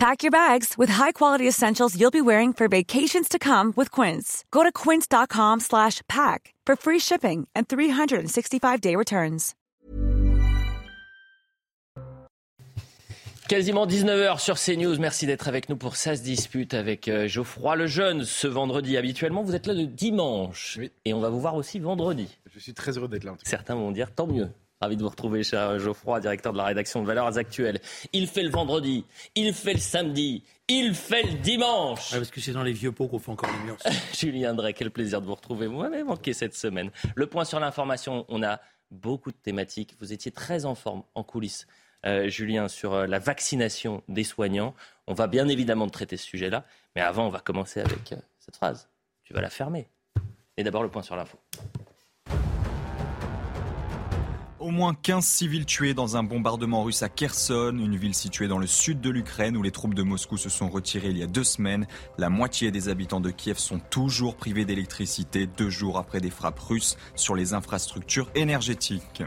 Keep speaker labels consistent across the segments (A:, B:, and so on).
A: Pack your bags with high-quality essentials you'll be wearing for vacations to come with Quince. Go to quince.com slash pack for free shipping and 365-day returns.
B: Quasiment 19h sur CNews. Merci d'être avec nous pour Ça se dispute avec euh, Geoffroy Lejeune ce vendredi. Habituellement, vous êtes là le dimanche.
C: Oui.
B: Et on va vous voir aussi vendredi.
C: Je suis très heureux d'être là. en tout cas.
B: Certains vont dire tant mieux. Ravi de vous retrouver, cher Geoffroy, directeur de la rédaction de Valeurs Actuelles. Il fait le vendredi, il fait le samedi, il fait le dimanche.
D: Ouais, parce que c'est dans les vieux pots qu'on fait encore les murs.
B: Julien Drey, quel plaisir de vous retrouver. Vous m'avez manqué cette semaine. Le point sur l'information, on a beaucoup de thématiques. Vous étiez très en forme en coulisses, euh, Julien, sur euh, la vaccination des soignants. On va bien évidemment traiter ce sujet-là. Mais avant, on va commencer avec euh, cette phrase. Tu vas la fermer. Et d'abord, le point sur l'info.
E: Au moins 15 civils tués dans un bombardement russe à Kherson, une ville située dans le sud de l'Ukraine où les troupes de Moscou se sont retirées il y a deux semaines. La moitié des habitants de Kiev sont toujours privés d'électricité deux jours après des frappes russes sur les infrastructures énergétiques.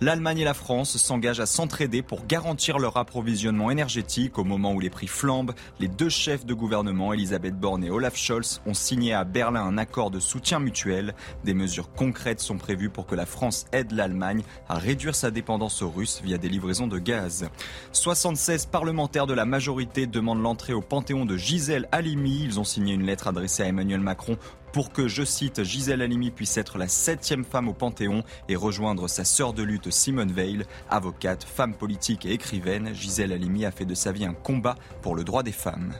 E: L'Allemagne et la France s'engagent à s'entraider pour garantir leur approvisionnement énergétique au moment où les prix flambent. Les deux chefs de gouvernement, Elisabeth Borne et Olaf Scholz, ont signé à Berlin un accord de soutien mutuel. Des mesures concrètes sont prévues pour que la France aide l'Allemagne à réduire sa dépendance aux Russes via des livraisons de gaz. 76 parlementaires de la majorité demandent l'entrée au Panthéon de Gisèle Halimi. Ils ont signé une lettre adressée à Emmanuel Macron pour que, je cite, Gisèle Halimi puisse être la septième femme au Panthéon et rejoindre sa sœur de lutte Simone Veil. Avocate, femme politique et écrivaine, Gisèle Halimi a fait de sa vie un combat pour le droit des femmes.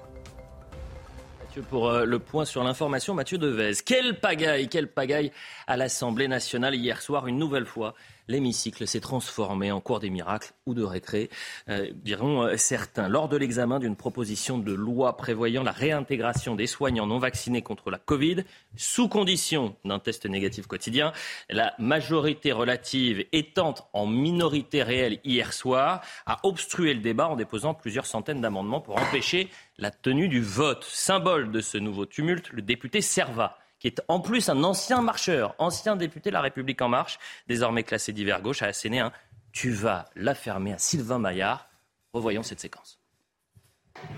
B: Pour euh, le point sur l'information, Mathieu Devez. Quelle pagaille, quelle pagaille à l'Assemblée nationale hier soir, une nouvelle fois. L'hémicycle s'est transformé en cours des miracles ou de récré, euh, diront euh, certains. Lors de l'examen d'une proposition de loi prévoyant la réintégration des soignants non vaccinés contre la Covid, sous condition d'un test négatif quotidien, la majorité relative étant en minorité réelle hier soir, a obstrué le débat en déposant plusieurs centaines d'amendements pour empêcher la tenue du vote. Symbole de ce nouveau tumulte, le député Servat est en plus un ancien marcheur, ancien député de La République En Marche, désormais classé d'hiver gauche, a asséné un Tu vas la fermer à Sylvain Maillard. Revoyons cette séquence.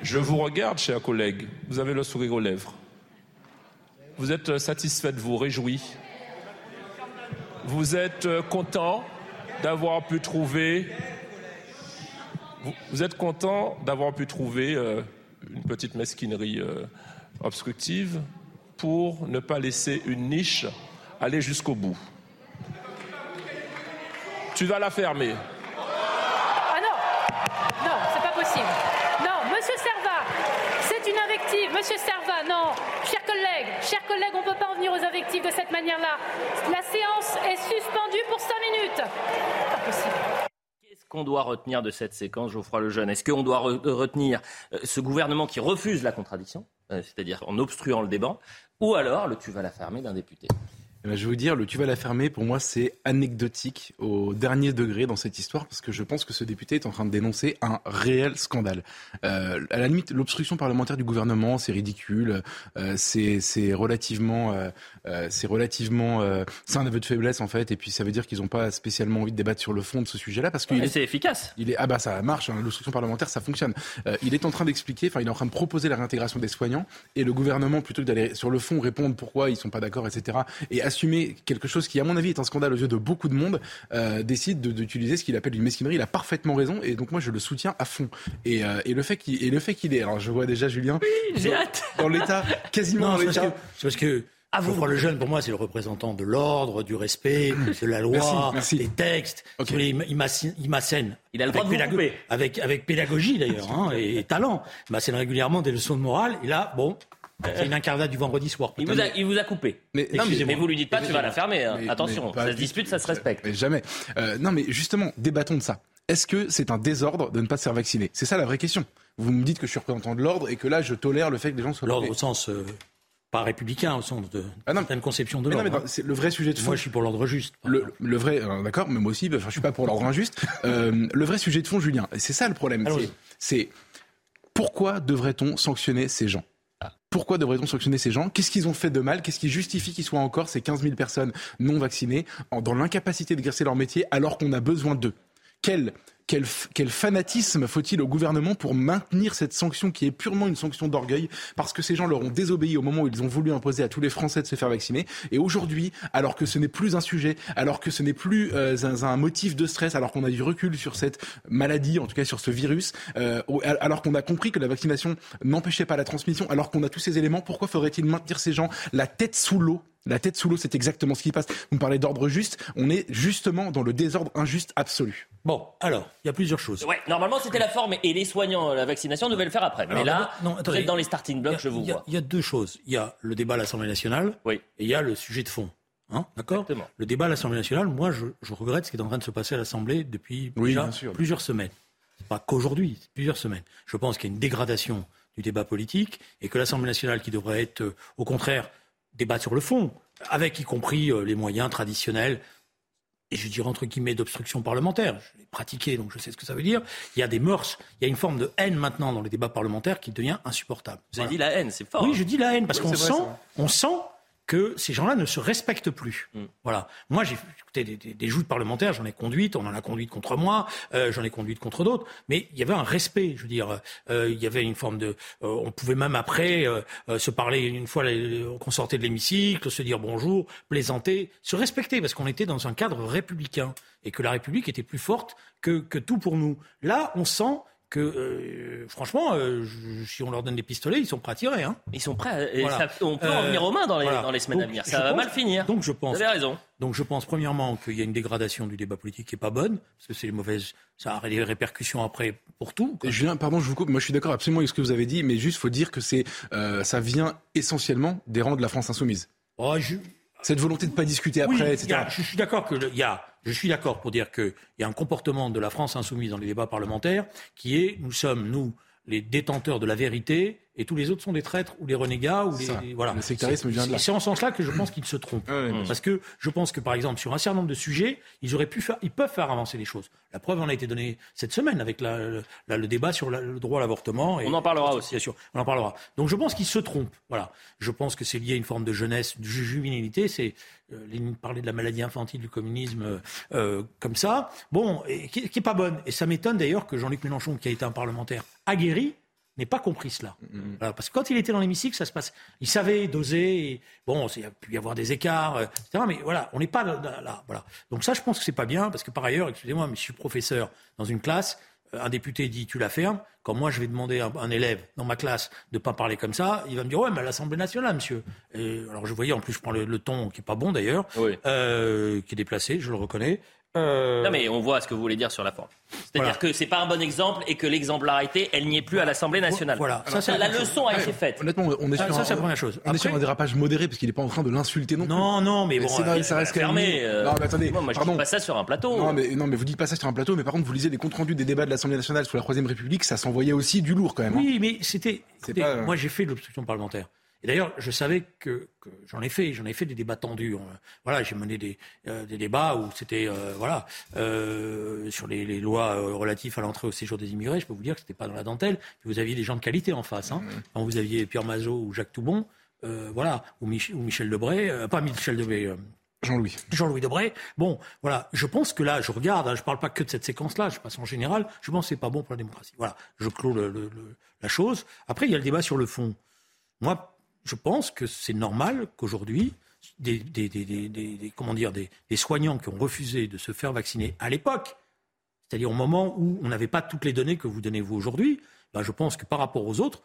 F: Je vous regarde, chers collègues. Vous avez le sourire aux lèvres. Vous êtes satisfait de vous, réjoui. Vous êtes content d'avoir pu trouver. Vous, vous êtes content d'avoir pu trouver euh, une petite mesquinerie euh, obstructive pour ne pas laisser une niche aller jusqu'au bout. Tu vas la fermer.
G: Ah non Non, c'est pas possible. Non, monsieur Servat, c'est une invective. Monsieur Servat, non. Chers collègues, chers collègues, on ne peut pas en venir aux invectives de cette manière-là. La séance est suspendue pour 5 minutes. Pas possible.
B: Qu'est-ce qu'on doit retenir de cette séquence, Geoffroy Lejeune? Est-ce qu'on doit re- retenir euh, ce gouvernement qui refuse la contradiction, c'est-à-dire en obstruant le débat, ou alors le tu vas la fermer d'un député
C: Eh ben, je vais vous dire, le tu vas la fermer, pour moi, c'est anecdotique au dernier degré dans cette histoire, parce que je pense que ce député est en train de dénoncer un réel scandale. Euh, à la limite, l'obstruction parlementaire du gouvernement, c'est ridicule, euh, c'est c'est relativement, euh, euh, c'est relativement, euh, c'est un aveu de faiblesse en fait, et puis ça veut dire qu'ils n'ont pas spécialement envie de débattre sur le fond de ce sujet-là, parce est
B: c'est efficace.
C: il est, ah bah ça marche, hein, l'obstruction parlementaire ça fonctionne. Il est en train d'expliquer, enfin il est en train de proposer la réintégration des soignants et le gouvernement plutôt que d'aller sur le fond répondre pourquoi ils sont pas d'accord, etc. et assumer quelque chose qui à mon avis est un scandale aux yeux de beaucoup de monde, euh, décide de- d'utiliser ce qu'il appelle une mesquinerie. Il a parfaitement raison et donc moi je le soutiens à fond. Et, euh, et le fait qu'il et le fait qu'il est, alors je vois déjà Julien
B: J'ai
C: dans-
B: hâte.
C: dans l'état quasiment
D: Non,
C: dans
D: c'est parce
C: l'état.
D: que, c'est parce que
B: Ah, vous-
D: Geoffroy Lejeune, pour moi, c'est le représentant de l'ordre, du respect, de la loi,
C: Merci, merci.
D: des textes.
C: Ok.
D: Si vous voulez, Il, m'assène.
B: Il a le
D: avec,
B: droit de vous couper.
D: avec, avec pédagogie d'ailleurs, hein, et, et talent. Il m'assène régulièrement des leçons de morale. Et là, bon, c'est une incarnade du vendredi soir.
B: il vous, a, il vous a coupé.
C: Mais, non, mais-
D: Excusez-moi.
B: Mais vous lui dites pas tu vas la fermer. hein.
C: Mais-
B: Attention, ça se dispute, ça se respecte.
C: Mais jamais. Euh, non, mais justement, débattons de ça. Est-ce que c'est un désordre de ne pas se faire vacciner? C'est ça la vraie question. Vous me dites que je suis représentant de l'ordre et que là, je tolère le fait que les gens soient
D: L'ordre au sens euh, pas républicain au sens de
C: Ah non,
D: certaines conceptions de l'ordre.
C: mais dans- c'est le vrai sujet de fond.
D: Moi, je suis pour l'ordre juste.
C: Le, le vrai, euh, d'accord, mais moi aussi, enfin, je suis pas pour l'ordre injuste. Euh, le vrai sujet de fond, Julien, c'est ça le problème. C'est pourquoi devrait-on sanctionner ces gens? Pourquoi devrait-on sanctionner ces gens? Qu'est-ce qu'ils ont fait de mal? Qu'est-ce qui justifie qu'ils soient encore ces 15 000 personnes non vaccinées dans l'incapacité d'exercer leur métier alors qu'on a besoin d'eux? Quel, quel, quel fanatisme faut-il au gouvernement pour maintenir cette sanction qui est purement une sanction d'orgueil? Parce que ces gens leur ont désobéi au moment où ils ont voulu imposer à tous les Français de se faire vacciner. Et aujourd'hui alors que ce n'est plus un sujet alors que ce n'est plus euh, un, motif de stress alors qu'on a du recul sur cette maladie en tout cas sur ce virus euh, alors qu'on a compris que la vaccination n'empêchait pas la transmission alors qu'on a tous ces éléments pourquoi faudrait-il maintenir ces gens la tête sous l'eau? La tête sous l'eau, c'est exactement ce qui passe. Vous me parlez d'ordre juste, on est justement dans le désordre injuste absolu.
D: Bon, alors, il y a plusieurs choses.
B: Ouais, normalement c'était la forme et les soignants, la vaccination devaient le faire après. Mais
D: Alors,
B: là, vous êtes dans les starting blocks, je vous
D: il y a-
B: vois.
D: Il y a deux choses. Il y a le débat à l'Assemblée nationale
B: Oui.
D: et il y a le sujet de fond. Hein, D'accord?
B: Exactement.
D: Le débat à l'Assemblée nationale, moi, je, je regrette ce qui est en train de se passer à l'Assemblée depuis
C: Oui,
D: déjà
C: bien sûr.
D: plusieurs semaines. C'est pas qu'aujourd'hui, c'est plusieurs semaines. Je pense qu'il y a une dégradation du débat politique et que l'Assemblée nationale, qui devrait être, euh, au contraire, débat sur le fond, avec y compris euh, les moyens traditionnels et je dirais entre guillemets d'obstruction parlementaire. Je l'ai pratiqué, donc je sais ce que ça veut dire. Il y a des mœurs, il y a une forme de haine maintenant dans les débats parlementaires qui devient insupportable.
B: Vous avez
D: Voilà.
B: dit la haine, c'est fort.
D: Oui,
B: hein.
D: je dis la haine parce
C: Oui,
D: qu'on sent, on sent que ces gens-là ne se respectent plus.
B: Mm.
D: Voilà. Moi, j'ai écouté des, des, des joutes parlementaires, j'en ai conduites, on en a conduite contre moi, euh, j'en ai conduite contre d'autres, mais il y avait un respect. Je veux dire, euh, il y avait une forme de, euh, on pouvait même après euh, euh, se parler une fois les- qu'on sortait de l'hémicycle, se dire bonjour, plaisanter, se respecter parce qu'on était dans un cadre républicain et que la République était plus forte que, que tout pour nous. Là, on sent que, euh, franchement, euh, je- si on leur donne des pistolets, ils sont prêts à tirer. Hein.
B: Ils sont prêts. à- et
D: Voilà.
B: ça- on peut en
D: Euh,
B: venir aux mains dans les,
D: voilà.
B: dans les semaines à venir. Ça va
D: pense-
B: mal finir.
D: Donc je
B: Vous
D: pense,
B: avez raison.
D: donc je pense premièrement qu'il y a une dégradation du débat politique qui est pas bonne, parce que c'est les mauvaises, ça a des répercussions après pour tout.
C: Julien, pardon, je vous coupe. Moi, je suis d'accord absolument avec ce que vous avez dit, mais juste faut dire que c'est, euh, ça vient essentiellement des rangs de la France insoumise.
D: Oh, je,
C: Cette volonté de pas discuter après, etc.
D: a- je suis d'accord que le- il y a, je suis d'accord pour dire qu'il y a un comportement de la France insoumise dans les débats parlementaires qui est, nous sommes nous les détenteurs de la vérité et tous les autres sont des traîtres ou des renégats ou voilà.
C: Le sectarisme vient de là.
D: Et c'est en ce sens-là que je pense qu'ils se trompent.
C: Ouais,
D: Parce que je pense que, par exemple, sur un certain nombre de sujets, ils auraient pu faire, ils peuvent faire avancer les choses. La preuve en a été donnée cette semaine avec la- le, la- le débat sur la- le droit à l'avortement.
B: On en parlera aussi.
D: Bien sûr, on en parlera. Donc je pense qu'ils se trompent. Voilà. Je pense que c'est lié à une forme de jeunesse, de ju- juvénilité. C'est euh, Lénine parlait de la maladie infantile du communisme euh, euh, comme ça. Bon, et qui, qui est pas bonne. Et ça m'étonne d'ailleurs que Jean-Luc Mélenchon, qui a été un parlementaire aguerri, n'ait pas compris cela. Voilà, parce que quand il était dans l'hémicycle, ça se passe. Il savait doser. et bon, il y a pu y avoir des écarts, euh, etc. Mais voilà, on n'est pas là, là- là, Voilà. Donc ça, je pense que c'est pas bien, parce que par ailleurs, excusez-moi, mais je suis professeur dans une classe. euh, Un député dit tu la fermes. Quand moi je vais demander à un élève dans ma classe de pas parler comme ça, il va me dire ouais mais à l'Assemblée nationale monsieur. Et alors je voyais en plus je prends le, le ton qui est pas bon d'ailleurs,
B: Oui.
D: euh, qui est déplacé, je le reconnais. Euh,
B: Non, mais on voit ce que vous voulez dire sur la forme. C'est-à-dire
D: Voilà.
B: que c'est pas un bon exemple et que l'exemplarité, elle n'y est plus à l'Assemblée nationale.
D: Voilà, ça,
B: la leçon a été faite.
C: Honnêtement, on est
D: Ah,
C: sur,
D: ça,
C: un,
D: c'est la première chose.
C: on est sur
D: Après-
C: un dérapage modéré parce qu'il n'est pas en train de l'insulter non plus.
D: Non non mais bon.
C: c'est
D: euh,
C: ça reste quand même.
B: Fermé. euh,
C: Non, mais attendez,
B: moi, moi, je
C: pardon.
B: dis pas ça sur un plateau.
C: Non mais, non, mais vous dites pas ça sur un plateau, mais par contre, vous lisez les comptes rendus des débats de l'Assemblée nationale sous la Troisième République, ça s'envoyait aussi du lourd quand même. hein.
D: Oui, mais c'était.
C: Pas-
D: Moi, j'ai fait de l'obstruction parlementaire. Et d'ailleurs, je savais que, que j'en ai fait, j'en ai fait des débats tendus. Euh, Voilà, j'ai mené des, euh, des débats où c'était, euh, voilà, euh, sur les, les lois relatives à l'entrée au séjour des immigrés. Je peux vous dire que c'était pas dans la dentelle. Puis vous aviez des gens de qualité en face. Hein. Quand vous aviez Pierre Mazot ou Jacques Toubon, voilà, ou, Mich- ou Michel Debré, pas Michel Debré.
C: Jean-Louis.
D: Jean-Louis Debré. Bon, voilà, je pense que là, je regarde, hein, je parle pas que de cette séquence-là, je passe en général, je pense que c'est pas bon pour la démocratie. Voilà, je clôt le- le- le- la chose. Après, il y a le débat sur le fond. Moi, je pense que c'est normal qu'aujourd'hui, des, comment dire, des, soignants qui ont refusé de se faire vacciner à l'époque, c'est-à-dire au moment où on n'avait pas toutes les données que vous donnez vous aujourd'hui, ben, je pense que par rapport aux autres,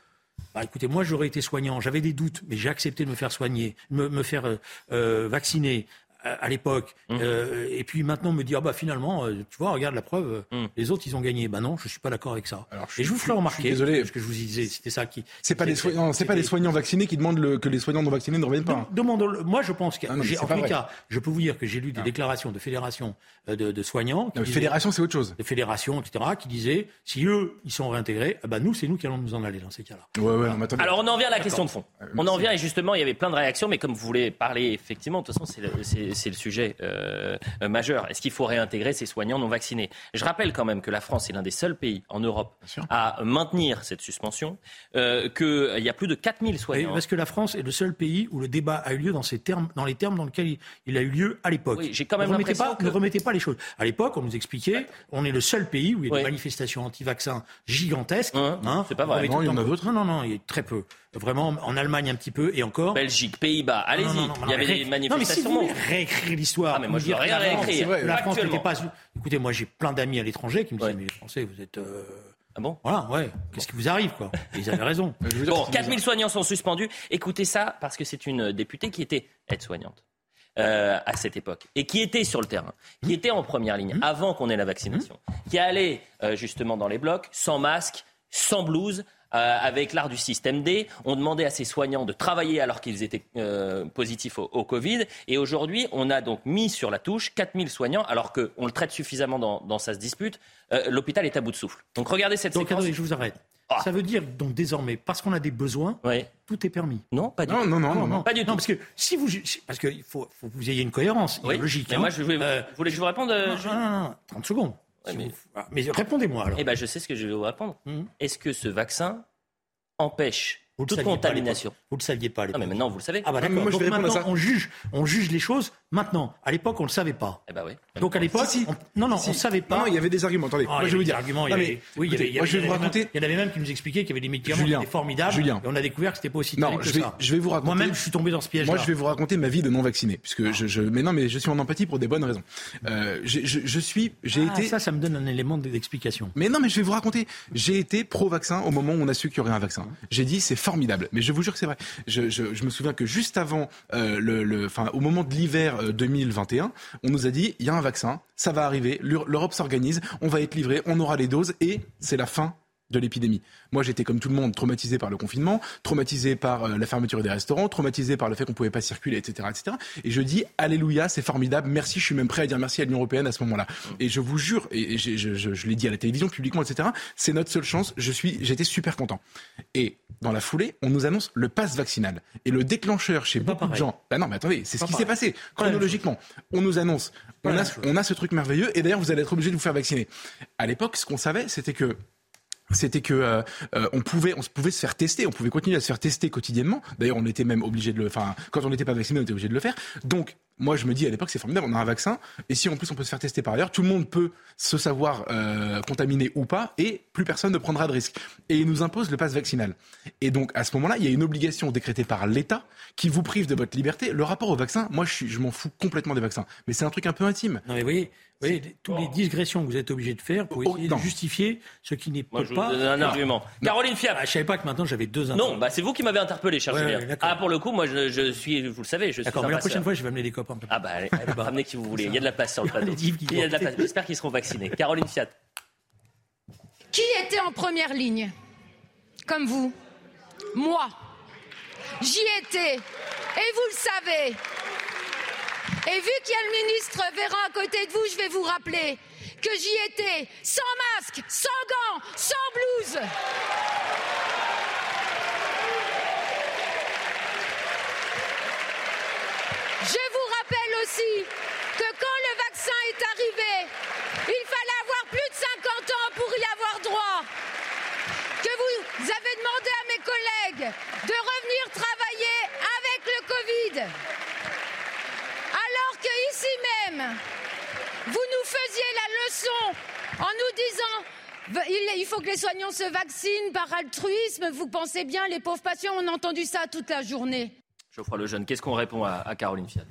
D: bah, écoutez, moi j'aurais été soignant, j'avais des doutes, mais j'ai accepté de me faire soigner, me, me faire euh, euh, vacciner à l'époque,
B: Mmh.
D: euh, et puis maintenant me dire, ah bah finalement, euh, tu vois, regarde la preuve, euh,
B: Mmh.
D: les autres ils ont gagné. Bah non, je suis pas d'accord avec ça.
C: Alors,
D: et je vous ferai
C: je
D: remarquer,
C: suis désolé.
D: ce que je vous disais, c'était ça qui.
C: C'est pas les soignants, c'est pas les soignants vaccinés qui demandent le- que les soignants non vaccinés ne reviennent pas. hein.
D: Demandons-le. Moi, je pense que,
C: Ah
D: en
C: pas
D: tous les
C: vrai.
D: cas, je peux vous dire que j'ai lu des déclarations de fédérations euh, de, de soignants, qui
C: Non,
D: disaient-
C: fédération, c'est autre chose.
D: de fédérations, etc., qui disaient si eux, ils sont réintégrés, eh ben nous, c'est nous qui allons nous en aller dans ces cas-là.
C: Ouais, ouais.
B: Alors on en vient à la question de fond. On en vient et justement il y avait plein de réactions, mais comme vous voulez parler effectivement, de toute façon c'est le, c'est- le sujet euh, euh, majeur. Est-ce qu'il faut réintégrer ces soignants non vaccinés? Je rappelle quand même que la France est l'un des seuls pays en Europe à maintenir cette suspension, euh, qu'il y a plus de 4000
D: Et
B: soignants.
D: parce que la France est le seul pays où le débat a eu lieu dans, ces termes, dans les termes dans lesquels il, il a eu lieu à l'époque.
B: Oui, j'ai quand même
D: ne remettez pas,
B: que-
D: ne remettez pas les choses. À l'époque, on nous expliquait, on est le seul pays où il y a
B: Oui.
D: des manifestations anti-vaccins gigantesques. hein.
B: Hein, c'est pas vrai.
C: Non, il y en a d'autres.
D: Non, non, non, il y a très peu. Vraiment, en Allemagne un petit peu, et encore.
B: Belgique, Pays-Bas, allez-y. Il y avait
D: ré-
B: des
D: Non, mais si réécrire l'histoire,
B: Ah, mais moi, je veux rien
D: que la France-
B: réécrire.
D: que La France n'était pas. Écoutez, moi, j'ai plein d'amis à l'étranger qui me disent
B: Ouais.
D: mais les Français, vous êtes. euh,
B: Ah bon?
D: Voilà, ouais. Qu'est-ce qui vous arrive, quoi? Ils avaient raison.
B: Bon,
C: c'est-
B: 4000 soignants sont suspendus. Écoutez ça, parce que c'est une députée qui était aide-soignante euh, à cette époque, et qui était sur le terrain, qui était en première ligne avant qu'on ait la vaccination, qui allait euh, justement dans les blocs, sans masque, sans blouse, euh, avec l'art du système D. On demandait à ces soignants de travailler alors qu'ils étaient euh, positifs au, au Covid. Et aujourd'hui, on a donc mis sur la touche 4000 soignants, alors qu'on le traite suffisamment dans, dans sa dispute. Euh, L'hôpital est à bout de souffle. Donc regardez cette
D: Donc,
B: séquence.
D: attendez, je vous arrête.
B: Ah.
D: Ça veut dire, donc, désormais, parce qu'on a des besoins,
B: Ouais.
D: tout est permis.
B: Non, pas du
C: Non,
B: tout.
C: non, non, non, non.
B: Pas du tout.
D: Parce que si vous, parce qu'il faut, faut que vous ayez une cohérence
B: Oui,
D: logique.
B: mais
D: hein.
B: moi, je voulais,
D: Euh,
B: vous voulez que je vous réponde euh,
D: non,
B: Julien
D: non, non, non, 30 secondes.
B: Ouais,
D: Si
B: mais-
D: vous- ah, mais répondez-moi alors.
B: Eh ben, je sais ce que je vais vous répondre.
D: Mhm.
B: Est-ce que ce vaccin empêche
D: Vous le
B: toute
D: saviez pas à
B: contamination
D: l'époque. Vous le saviez pas à
B: Non,
D: l'époque.
B: mais maintenant, vous le savez.
D: Ah bah d'accord.
C: moi, je
D: Donc maintenant,
C: ça.
D: on juge, on juge les choses maintenant. À l'époque, on le savait pas.
B: Eh ben oui.
D: Donc à l'époque,
C: Si, si.
D: on- non, non,
C: Si.
D: on savait pas.
C: Non, il y avait des arguments. Attendez,
D: Ah,
C: moi
D: il y
C: je vais vous dire.
D: arguments, il y
C: Non,
D: avait-
C: mais,
D: oui, il y
C: écoutez,
D: avait- il y
C: moi je vais vous raconter.
D: Il y en avait même qui nous expliquaient qu'il y avait des médicaments
C: Julien,
D: qui étaient formidables.
C: Julien.
D: Et on a découvert que c'était pas aussi
C: Non,
D: terrible
C: je
D: que
C: vais,
D: ça.
C: je vais vous raconter.
D: Moi-même, je suis tombé dans ce piège.
C: Moi, je vais vous raconter ma vie de non vacciné, puisque je, je, mais non, mais je suis en empathie pour des bonnes raisons. Euh, je suis, j'ai
D: Ah,
C: été.
D: ça, ça me donne un élément d'explication.
C: Mais non, mais je vais vous raconter. J'ai été pro-vaccin au moment où on a su qu'il y aurait un vaccin. J'ai dit c'est formidable. Mais je vous jure que c'est vrai. Je, je, je me souviens que juste avant, euh, le, le, au moment de l'hiver euh, 2021, on nous a dit il y a un vaccin, ça va arriver, l'Eur- l'Europe s'organise, on va être livré, on aura les doses et c'est la fin de l'épidémie. Moi, j'étais comme tout le monde traumatisé par le confinement, traumatisé par euh, la fermeture des restaurants, traumatisé par le fait qu'on pouvait pas circuler, etc., etc. Et je dis alléluia, c'est formidable, merci. Je suis même prêt à dire merci à l'Union européenne à ce moment-là. Et je vous jure, et, je, je, je l'ai dit à la télévision publiquement, etc. C'est notre seule chance. Je suis, j'étais super content. Et dans la foulée, on nous annonce le pass vaccinal et le déclencheur chez beaucoup de
D: pareil.
C: gens. Bah non, mais attendez, c'est ce qui s'est passé chronologiquement. On nous annonce, a, on a ce truc merveilleux. Et d'ailleurs, vous allez être obligé de vous faire vacciner. À l'époque, ce qu'on savait, c'était que c'était que euh, euh, on pouvait on pouvait se faire tester, on pouvait continuer à se faire tester quotidiennement. D'ailleurs, on était même obligé de le enfin quand on n'était pas vacciné, on était obligé de le faire. Donc moi je me dis à l'époque c'est formidable, on a un vaccin et si en plus on peut se faire tester par ailleurs, tout le monde peut se savoir euh, contaminé ou pas et plus personne ne prendra de risque. Et il nous impose le pass vaccinal. Et donc à ce moment-là, il y a une obligation décrétée par l'État qui vous prive de votre liberté. Le rapport au vaccin, moi je je m'en fous complètement des vaccins, mais c'est un truc un peu intime.
D: Non, mais voyez, vous voyez, les- toutes les digressions que vous êtes obligé de faire pour
C: Oh,
D: essayer de justifier ce qui n'est
B: je vous
D: pas.
B: donne un
D: Ah,
B: argument. Caroline Fiat.
D: ah, je savais pas que maintenant j'avais deux
B: Non, bah c'est vous qui m'avez interpellé, cher
D: Ouais,
B: Julien.
D: ouais,
B: ah, pour le coup, moi, je, je suis, vous le savez, je suis
D: D'accord,
B: un
D: mais la prochaine fois, je vais amener des copains.
B: Ah bah, allez, allez,
D: bah,
B: ramenez qui vous voulez. Il y a de la place sur le plateau. Il y a de la place. J'espère qu'ils seront vaccinés. Caroline Fiat.
H: Qui était en première ligne Comme vous? Moi. J'y étais. Et vous le savez. Et vu qu'il y a le ministre Véran à côté de vous, je vais vous rappeler que j'y étais sans masque, sans gants, sans blouse. Je vous rappelle aussi que quand le vaccin est arrivé, il fallait avoir plus de 50 ans pour y avoir droit. Que vous avez demandé à mes collègues de revenir travailler avec le Covid. Alors que ici même, vous nous faisiez la en nous disant il faut que les soignants se vaccinent par altruisme. Vous pensez bien, les pauvres patients, on a entendu ça toute la journée.
B: Geoffroy Lejeune, qu'est-ce qu'on répond à, à Caroline Fiat?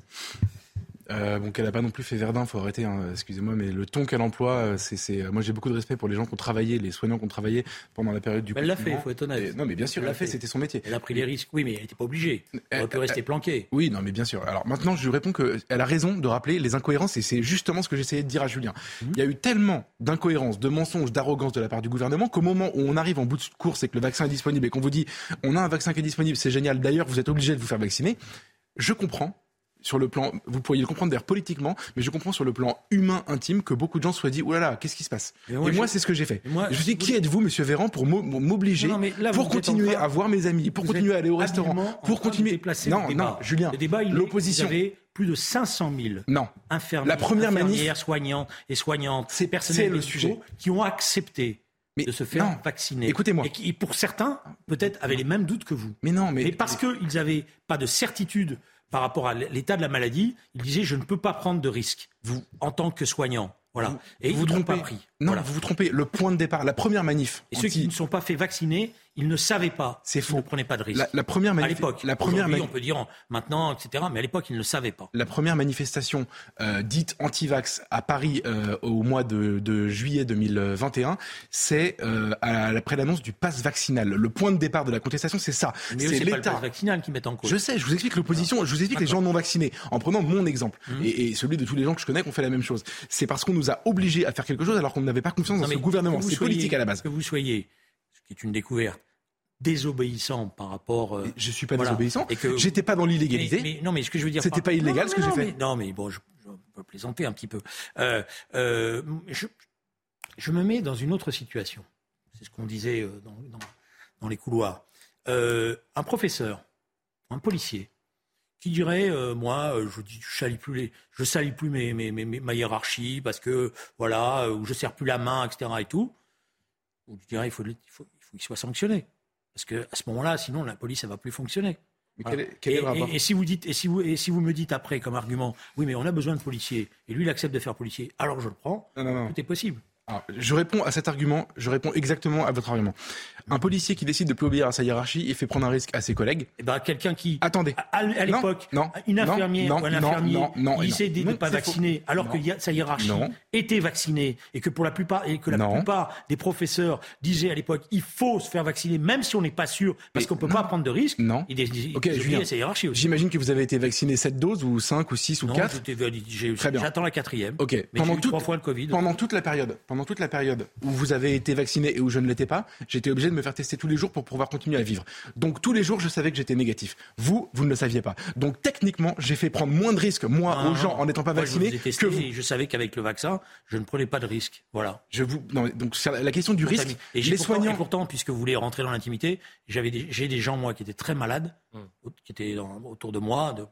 C: Euh, bon, qu'elle n'a pas non plus fait Verdun, faut arrêter, hein, excusez-moi, mais le ton qu'elle emploie, euh, c'est, c'est, moi j'ai beaucoup de respect pour les gens qui ont travaillé, les soignants qui ont travaillé pendant la période du
D: Elle l'a fait, faut être honnête.
C: Et- non, mais bien sûr,
D: Elle
C: l'a fait,
D: fait.
C: c'était son métier.
D: Elle a pris les risques, oui, mais elle n'était pas obligée. Elle aurait pu rester planquée.
C: Oui, non, mais bien sûr. Alors maintenant, je lui réponds qu'elle a raison de rappeler les incohérences, et c'est justement ce que j'essayais de dire à Julien. Il y a eu tellement d'incohérences, de mensonges, d'arrogance de la part du gouvernement qu'au moment où on arrive en bout de course et que le vaccin est disponible et qu'on vous dit on a un vaccin qui est disponible, c'est génial, d'ailleurs vous êtes obligé de vous faire vacciner, je comprends. Sur le plan, vous pourriez le comprendre d'ailleurs politiquement, mais je comprends sur le plan humain intime que beaucoup de gens se soient dit, oh là là, qu'est-ce qui se passe? Et
D: moi,
C: moi,
D: je-
C: c'est ce que j'ai fait.
D: Moi,
C: je me suis dit, qui êtes-vous, monsieur Véran, pour m'o- m'obliger, pour continuer à voir mes amis, pour continuer à aller au restaurant, pour continuer.
D: déplacer
C: Non, non, Julien, l'opposition.
D: Plus de 500 000
C: Non.
D: infirmiers,
C: La première manif-
D: infirmières, soignants et soignantes, médicaux
C: sujet.
D: qui ont accepté
C: Mais
D: de se faire
C: non.
D: vacciner.
C: Écoutez-moi.
D: Et qui, pour certains, peut-être, avaient les mêmes doutes que vous.
C: Mais non, mais.
D: Mais parce qu'ils n'avaient pas de certitude par rapport à l'état de la maladie, ils disaient je ne peux pas prendre de risque vous en tant que soignant. Voilà. Et
C: vous
D: ils
C: vous
D: n'ont
C: trompez.
D: pas pris.
C: Non,
D: Voilà.
C: vous vous trompez. Le point de départ, la première manif.
D: Et ceux qui ne sont pas fait vacciner, ils ne savaient pas.
C: C'est
D: Ils
C: faux.
D: ne prenaient pas de risque.
C: La, la première
D: à
C: manif-
D: l'époque.
C: La première manif-
D: on peut dire en- maintenant, etc. Mais à l'époque, ils ne le savaient pas.
C: La première manifestation euh, dite anti-vax à Paris euh, au mois de, de juillet 2021, c'est euh, à- après l'annonce du pass vaccinal. Le point de départ de la contestation, c'est ça.
D: Mais
C: C'est
D: c'est pas le
C: l'État.
D: vaccinal qui met en cause.
C: Je sais, je vous explique l'opposition, je vous explique les gens non vaccinés, en prenant mon exemple
D: Mmh.
C: et, et celui de tous les gens que je connais qui ont fait la même chose. C'est parce qu'on nous a obligés à faire quelque chose alors qu'on n'avait pas confiance dans
D: Non,
C: ce
D: mais
C: gouvernement. C'est politique à la base.
D: Que vous soyez, ce qui est une découverte, désobéissant par rapport. euh,
C: Je suis pas
D: voilà.
C: désobéissant.
D: Et que-
C: J'étais pas dans l'illégalité.
D: Mais, mais- non, mais ce que je veux dire.
C: C'était
D: par-
C: pas illégal,
D: Non,
C: ce que j'ai
D: mais-
C: fait.
D: Non, mais bon, je, je peux plaisanter un petit peu. Euh, euh, je, je me mets dans une autre situation. C'est ce qu'on disait euh, dans, dans- dans les couloirs. Un professeur, un policier, qui dirait euh, moi euh, je dis je salis plus les je salis plus mes, mes, mes- mes- ma hiérarchie parce que voilà euh, ou je serre plus la main etc et tout. Ou je dirais il faut il faut il faut qu'il soit sanctionné. Parce que à ce moment-là sinon la police elle va plus fonctionner.
C: Mais
D: Voilà.
C: quel est, quel est
D: et,
C: le rapport
D: et- et si vous dites et si vous et si vous me dites après comme argument oui mais on a besoin de policiers et lui il accepte de faire policier alors je le prends.
C: Non, non, non.
D: tout est possible
C: Alors, je réponds à cet argument, je réponds exactement à votre argument. Un policier qui décide de plus obéir à sa hiérarchie et fait prendre un risque à ses collègues.
D: et ben quelqu'un qui
C: Attendez.
D: à, à l'époque, une infirmière
C: non,
D: ou un infirmier
C: non, non,
D: il
C: et
D: décidait
C: non.
D: de ne pas vacciner
C: faux.
D: alors que sa hiérarchie était vaccinée et que pour la plupart et que la plupart des professeurs disaient à l'époque il faut se faire vacciner même si on n'est pas sûr parce qu'on peut
C: non.
D: pas prendre de risques.
C: Non. Julien.
D: à sa hiérarchie aussi.
C: J'imagine que vous avez été vacciné 7 doses ou 5 ou 6 ou
D: Non,
C: 4.
D: j'étais validé. J'ai-
C: Très bien.
D: J'attends la quatrième.
C: Ok.
D: Mais
C: Pendant toute-
D: trois fois le Covid.
C: Pendant toute la période, pendant toute la période où vous avez été vacciné et où je ne l'étais pas, j'étais obligé de me faire tester tous les jours pour pouvoir continuer à vivre. Donc tous les jours, je savais que j'étais négatif. Vous, vous ne le saviez pas. Donc techniquement, j'ai fait prendre moins de risques moi aux gens en n'étant pas
D: Moi, je
C: vacciné
D: vous ai testé
C: que vous.
D: et Je savais qu'avec le vaccin, je ne prenais pas de risque. Voilà.
C: Je vous non, donc sur la question du risque,
D: Et
C: les
D: pourtant,
C: soignants
D: et pourtant, puisque vous voulez rentrer dans l'intimité, des, j'ai des gens moi qui étaient très malades,
B: Hmm.
D: qui étaient dans- autour de moi, de,